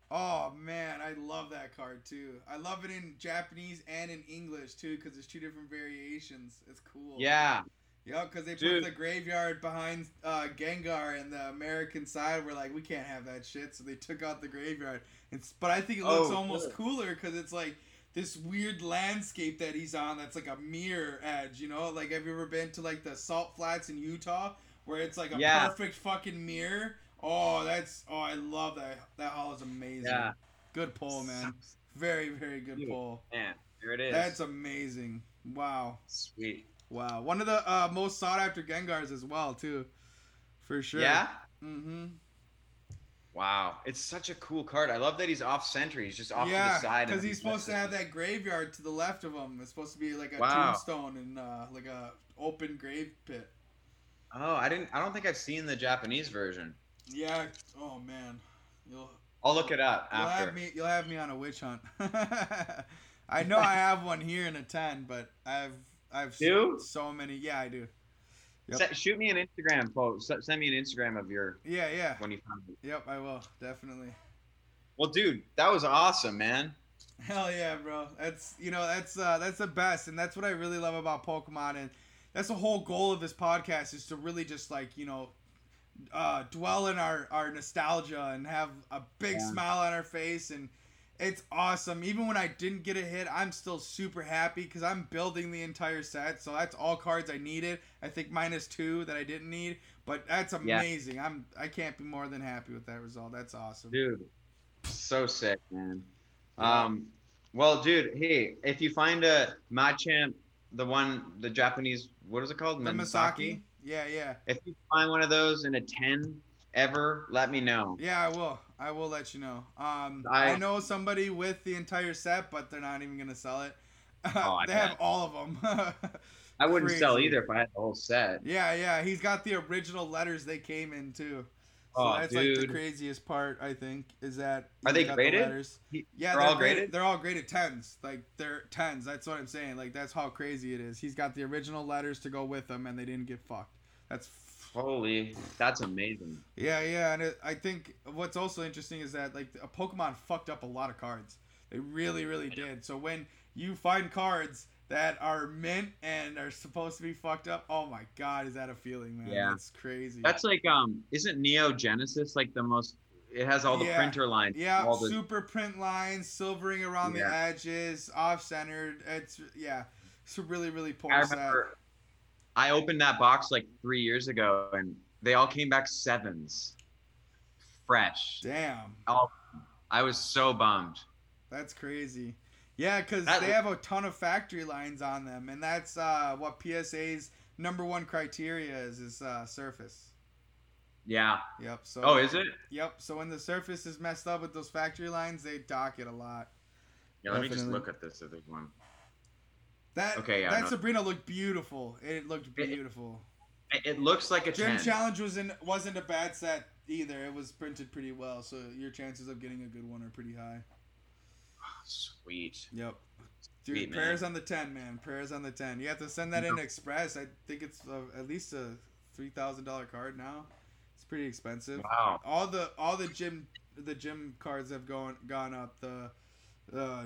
Oh man, I love that card too. I love it in Japanese and in English too, because there's two different variations. It's cool. Yeah, Yep, because they Dude. put the graveyard behind uh, Gengar, and the American side were like, we can't have that shit, so they took out the graveyard. It's, but I think it looks Oh, almost good. cooler because it's like this weird landscape that he's on that's like a mirror edge, you know? Like, have you ever been to like the salt flats in Utah where it's like a Yeah. perfect fucking mirror? Oh, that's oh, I love that. That hall is amazing. yeah, Good pull, man. Very, very good Dude. pull. man. There it is. That's amazing. Wow. sweet. Wow, one of the uh, most sought after Gengars as well, too, for sure. Yeah. Mm-hmm. Wow, it's such a cool card. I love that he's off center. He's just off yeah, to the side. because he's supposed to have that graveyard to the left of him. It's supposed to be like a Wow. tombstone and uh, like a open grave pit. Oh, I didn't. I don't think I've seen the Japanese version. Yeah. Oh man, you'll I'll look it up you'll after. have me you'll have me on a witch hunt. I know I have one here in a ten, but I've I've Do? so many. Yeah, I do. Yep. Se- shoot me an Instagram post. Se- Send me an Instagram of your Yeah, yeah. when you find it. Yep, I will definitely. Well, dude, that was awesome, man. Hell yeah, bro. That's you know that's uh, that's the best, and that's what I really love about Pokemon, and that's the whole goal of this podcast is to really just like you know uh, dwell in our our nostalgia and have a big Yeah. smile on our face, and it's awesome. Even when I didn't get a hit, I'm still super happy because I'm building the entire set, so that's all cards I needed. I think minus two that I didn't need, but that's Yeah. amazing. I'm I can't be more than happy with that result. That's awesome. Dude, so sick, man. Um, well, dude, hey, if you find a Machamp, the one, the Japanese, what is it called? The Misaki. Yeah, yeah. If you find one of those in a ten ever, let me know. Yeah, I will. I will let you know. Um, I- I, know somebody with the entire set, but they're not even gonna sell it. Oh, I they have all of them. I wouldn't sell either if I had the whole set. yeah, yeah. He's got the original letters they came in too. So Oh, that's like the craziest part, I think, is that Are they the graded? letters. He- Yeah, they're they're, all graded. graded? They're all graded tens. Like they're tens. That's what I'm saying. Like that's how crazy it is. He's got the original letters to go with them, and they didn't get fucked. That's Holy, that's amazing. yeah, yeah. And it, I think what's also interesting is that like a Pokemon fucked up a lot of cards. They really, really did. So when you find cards that are mint and are supposed to be fucked up, oh my god, is that a feeling, man? Yeah. It's crazy. That's like um, isn't Neo Genesis like the most? It has all the Yeah. printer lines. Yeah, all the, super print lines, silvering around the edges, off centered. It's yeah, it's a really really poor I set. I opened that box like three years ago, and they all came back sevens, fresh. Damn, I was so bummed. that's crazy. Yeah, because they have a ton of factory lines on them, and that's uh, what PSA's number one criteria is is uh, surface. Yeah. Yep. So. Oh, is it? Yep. So when the surface is messed up with those factory lines, they dock it a lot. Yeah. Let me just look at this. If there's one. That Okay, yeah, that no. Sabrina looked beautiful. It looked beautiful. It, it looks like a Gym 10. Challenge wasn't wasn't a bad set either. It was printed pretty well, so your chances of getting a good one are pretty high. Sweet. Yep. Dude, Sweet, man. prayers on the ten, man. Prayers on the ten. You have to send that in express. I think it's uh, at least a three thousand dollar card now. It's pretty expensive. Wow. All the all the gym the gym cards have gone gone up. The uh,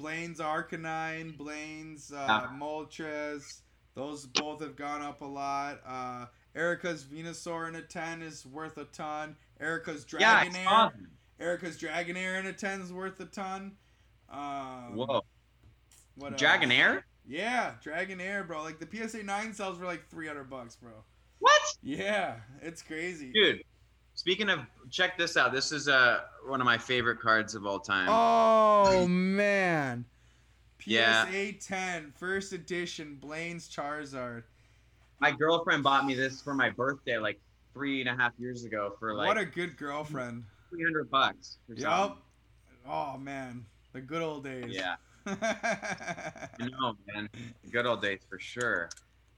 Blaine's Arcanine, Blaine's uh, Yeah. Moltres, those both have gone up a lot. Uh, Erica's Venusaur in a ten is worth a ton. Erica's Yeah, Dragonair, saw them. Erica's Dragonair in a ten is worth a ton. Um, Whoa. what else? Dragonair? Yeah, Dragonair, bro. Like the PSA nine sells for like three hundred bucks, bro. What? Yeah, it's crazy. Dude. Speaking of, check this out. This is uh one of my favorite cards of all time. Oh man. PSA Yeah. 10, first edition, Blaine's Charizard. My girlfriend bought me this for my birthday like three and a half years ago for like what a good girlfriend. 300 bucks. Yup. Oh man, the good old days. Yeah. I know, man. Good old days for sure.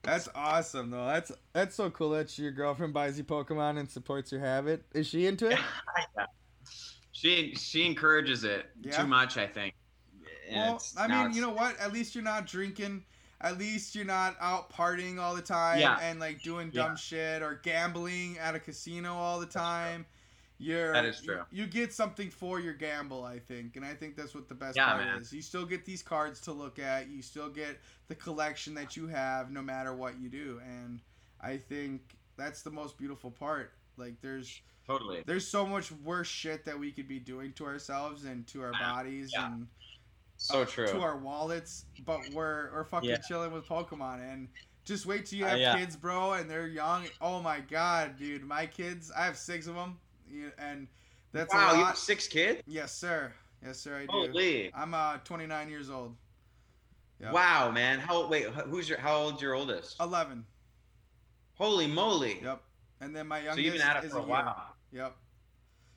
That's awesome though. That's that's so cool that your girlfriend buys you Pokemon and supports your habit. Is she into it? Yeah. She she encourages it Yeah? too much, I think. And Well, I mean, you know what? At least you're not drinking. At least you're not out partying all the time Yeah. and like doing dumb shit or gambling at a casino all the time. You're That is true. You, get something for your gamble, I think, and I think that's what the best Yeah, part man. is. You still get these cards to look at. You still get the collection that you have, no matter what you do, and I think that's the most beautiful part. Like, there's totally. there's so much worse shit that we could be doing to ourselves and to our bodies Yeah. and So true. to our wallets, but we're we're fucking Yeah. chilling with Pokemon and just wait till you Uh, have yeah. kids, bro, and they're young. Oh my god, dude, my kids, I have six of them, and that's wow, a you have six kids? Yes, sir. Yes, sir. I do. Holy. I'm uh 29 years old. Yeah. Wow, man. How wait, who's your how old's your oldest? 11. Holy moly. Yep. And then my So youngest you've been at it for a year. while. Yep.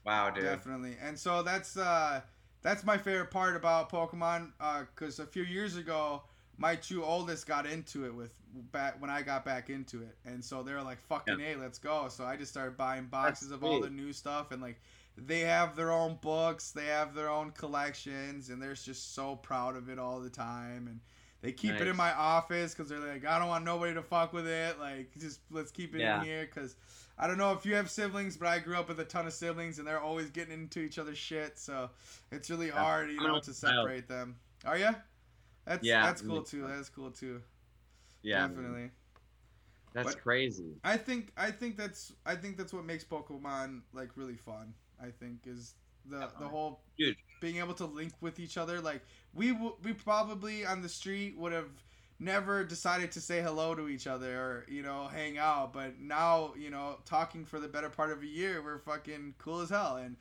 Wow, dude. Definitely. And so that's uh that's my favorite part about Pokemon uh, because a few years ago my two oldest got into it with back when I got back into it, and so they were like, "Fucking hey, let's go!" So I just started buying boxes of all the new stuff, and like they have their own books, they have their own collections, and they're just so proud of it all the time, and they keep it in my office because they're like, "I don't want nobody to fuck with it. Like, just let's keep it Yeah. in here." Because I don't know if you have siblings, but I grew up with a ton of siblings, and they're always getting into each other's shit. So it's really Yeah. hard, you know, to separate them. Are you? That's Yeah, that's cool too. That's cool too. yeah. Definitely. That's But- crazy. I think I think that's I think that's what makes Pokemon like really fun. I think is the the whole Dude. being able to link with each other. Like we w- we probably on the street would have never decided to say hello to each other or you know hang out, but now you know talking for the better part of a year, we're fucking cool as hell. And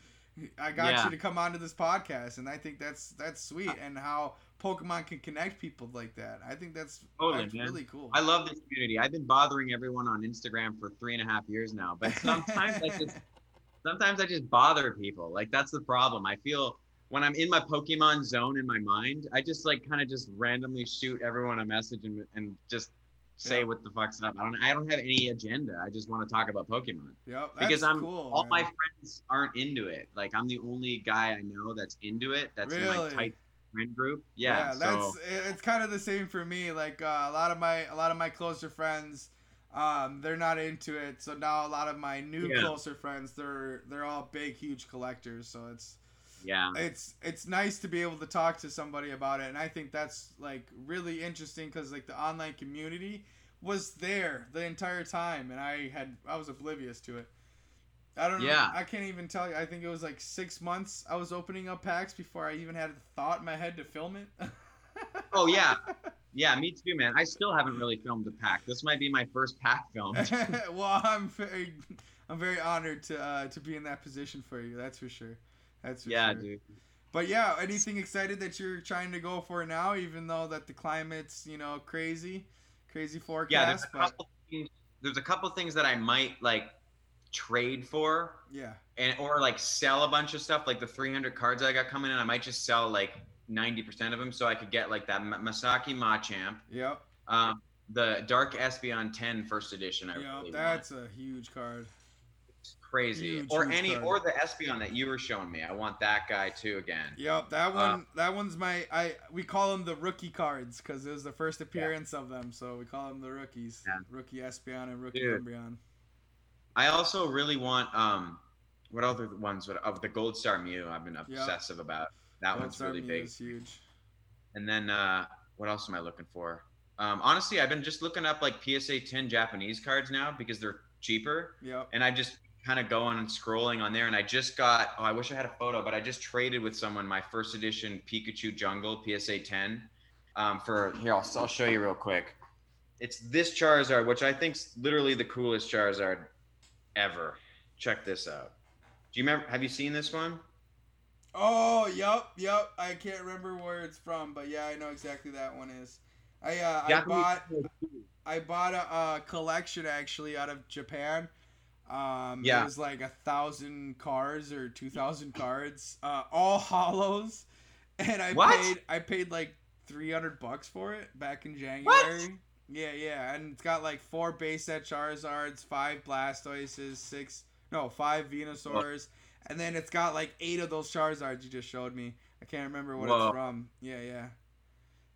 I got Yeah. you to come onto this podcast, and I think that's that's sweet. And how Pokemon can connect people like that. I think that's, Totally, that's really cool. I love this community. I've been bothering everyone on Instagram for three and a half years now, but sometimes I just sometimes I just bother people. Like that's the problem. I feel when I'm in my Pokemon zone in my mind, I just like kind of just randomly shoot everyone a message and, and just say Yeah. what the fuck's up. I don't. I don't have any agenda. I just want to talk about Pokemon Yep. because I'm cool. all my friends aren't into it. Like I'm the only guy I know that's into it. That's in Really? my tight friend group. Yeah. that's so it's kind of the same for me. Like uh, a lot of my a lot of my closer friends, um, they're not into it. So now a lot of my new Yeah. closer friends, they're they're all big, huge collectors. So it's yeah. it's it's nice to be able to talk to somebody about it, and I think that's like really interesting because like the online community was there the entire time, and I had I was oblivious to it. I don't know. Yeah. I can't even tell you. I think it was like six months I was opening up packs before I even had a thought in my head to film it. Oh yeah. Yeah, me too, man. I still haven't really filmed a pack. This might be my first pack film. well, I'm very, I'm very honored to uh, to be in that position for you. That's for sure. That's for yeah, sure. dude. But yeah, anything excited that you're trying to go for now, even though that the climate's you know crazy, crazy forecast. Yeah, there's a but couple. Things, there's a couple things that I might like trade for, yeah, and or like sell a bunch of stuff. Like the 300 cards I got coming in, I might just sell like 90% of them, so I could get like that Masaki Ma- Masaki Machamp, yep, um, the Dark Espeon 10 first edition. I yep. really want. That's a huge card. It's crazy. huge, or huge any card. or the Espeon that you were showing me. I want that guy too again. Yep, that Uh, one. that one's my. I we call them the rookie cards because it was the first appearance of them, so we call them the rookies. Yeah. Rookie Espeon and rookie Dude. Umbreon. I also really want um, what other ones? What of the Gold Star Mew? I've been obsessive about. That Gold one's Star really Mew big. is huge. And then uh, what else am I looking for? Um, honestly, I've been just looking up like PSA 10 Japanese cards now because they're cheaper, Yep. and I just kind of going and scrolling on there. And I just got oh, I wish I had a photo, but I just traded with someone my first edition Pikachu Jungle PSA 10 um, for here. I'll, I'll show you real quick. It's this Charizard, which I think's literally the coolest Charizard ever. Check this out. Do you remember? Have you seen this one? Oh, yep, yep. I can't remember where it's from, but yeah, I know exactly that one is. I uh, I bought I bought a, uh collection actually out of Japan. Um, Yeah. it was like a thousand cards or two thousand cards, uh, all holos, and I What? paid I paid like three hundred bucks for it back in January. Yeah, yeah, and it's got like four base set Charizards, five Blastoises, six no five Venusaurs, and then it's got like eight of those Charizards you just showed me. I can't remember what Whoa. it's from. Yeah, yeah.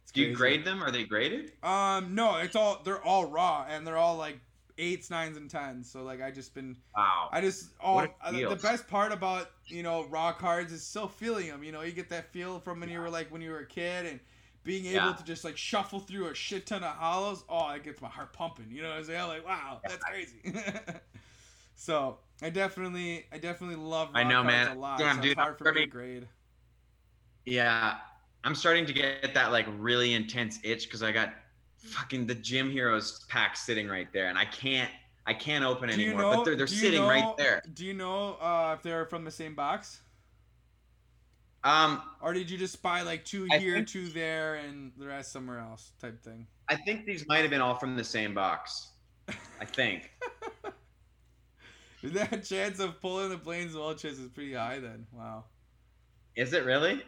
It's Do you grade them? Are they graded? Um, no, it's all they're all raw and they're all like eights, nines, and tens. So like I just been Wow. I just all What uh, the best part about you know raw cards is still feeling them. You know, you get that feel from when you were like when you were a kid and being able Yeah. to just like shuffle through a shit ton of holos. Oh, it gets my heart pumping. You know what I'm saying? Like wow, that's crazy. so I definitely I definitely love I know, man. a lot. Damn, so dude, it's hard for me to grade. Yeah, I'm starting to get that like really intense itch because I got fucking the Gym Heroes pack sitting right there, and I can't I can't open Do you anymore. know? but they're they're sitting know- right there. Do you know uh, if they're from the same box? Um, Or did you just buy like two I here, think- two there, and the rest somewhere else type thing? I think these might have been all from the same box. I think. That chance of pulling the Blaine's Welches is pretty high then. Wow. Is it really?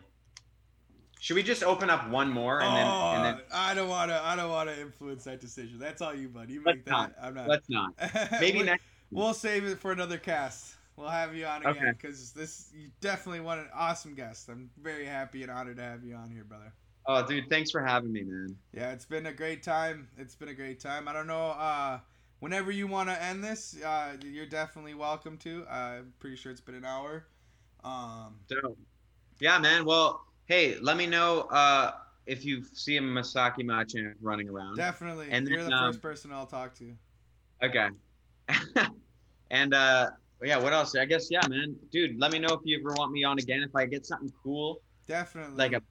Should we just open up one more and then oh, and then I don't want to. I don't want to influence that decision. That's all you, bud. You Let's make that. not. I'm not. let's not. Maybe we, next. We'll save it for another cast. We'll have you on again because this you definitely want an awesome guest. I'm very happy and honored to have you on here, brother. Oh, dude, thanks for having me, man. Yeah, it's been a great time. It's been a great time. I don't know. Uh, whenever you want to end this, uh, you're definitely welcome to. Uh, I'm pretty sure it's been an hour. Um, Dope. Yeah, man. Well, hey, let me know uh, if you see a Masaki Machamp running around. definitely. And you're then, the um, first person I'll talk to. Okay. and uh, yeah, what else? I guess yeah, man. Dude, let me know if you ever want me on again. If I get something cool, Definitely. like a,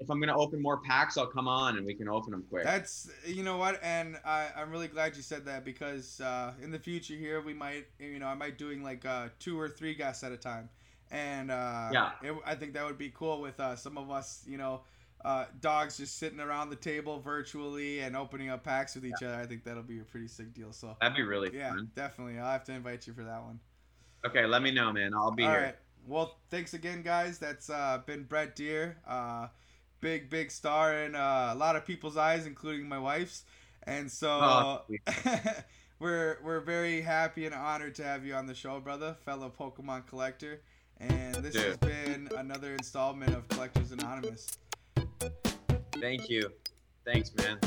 if I'm gonna open more packs, I'll come on and we can open them quick. That's you know what, and I I'm really glad you said that because uh, in the future here we might you know I might doing like uh, two or three guests at a time, and uh, Yeah. it, I think that would be cool with uh, some of us you know uh, dogs just sitting around the table virtually and opening up packs with each other. I think that'll be a pretty sick deal. So That'd be really yeah, fun. definitely I'll have to invite you for that one. Okay, let me know, man. I'll be All here. right. Well, thanks again, guys. That's uh, been Brett Dier, uh, big big star in uh, a lot of people's eyes, including my wife's. And so Oh, we're we're very happy and honored to have you on the show, brother, fellow Pokemon collector. And this has been another installment of Collectors Anonymous. Thank you. Thanks, man.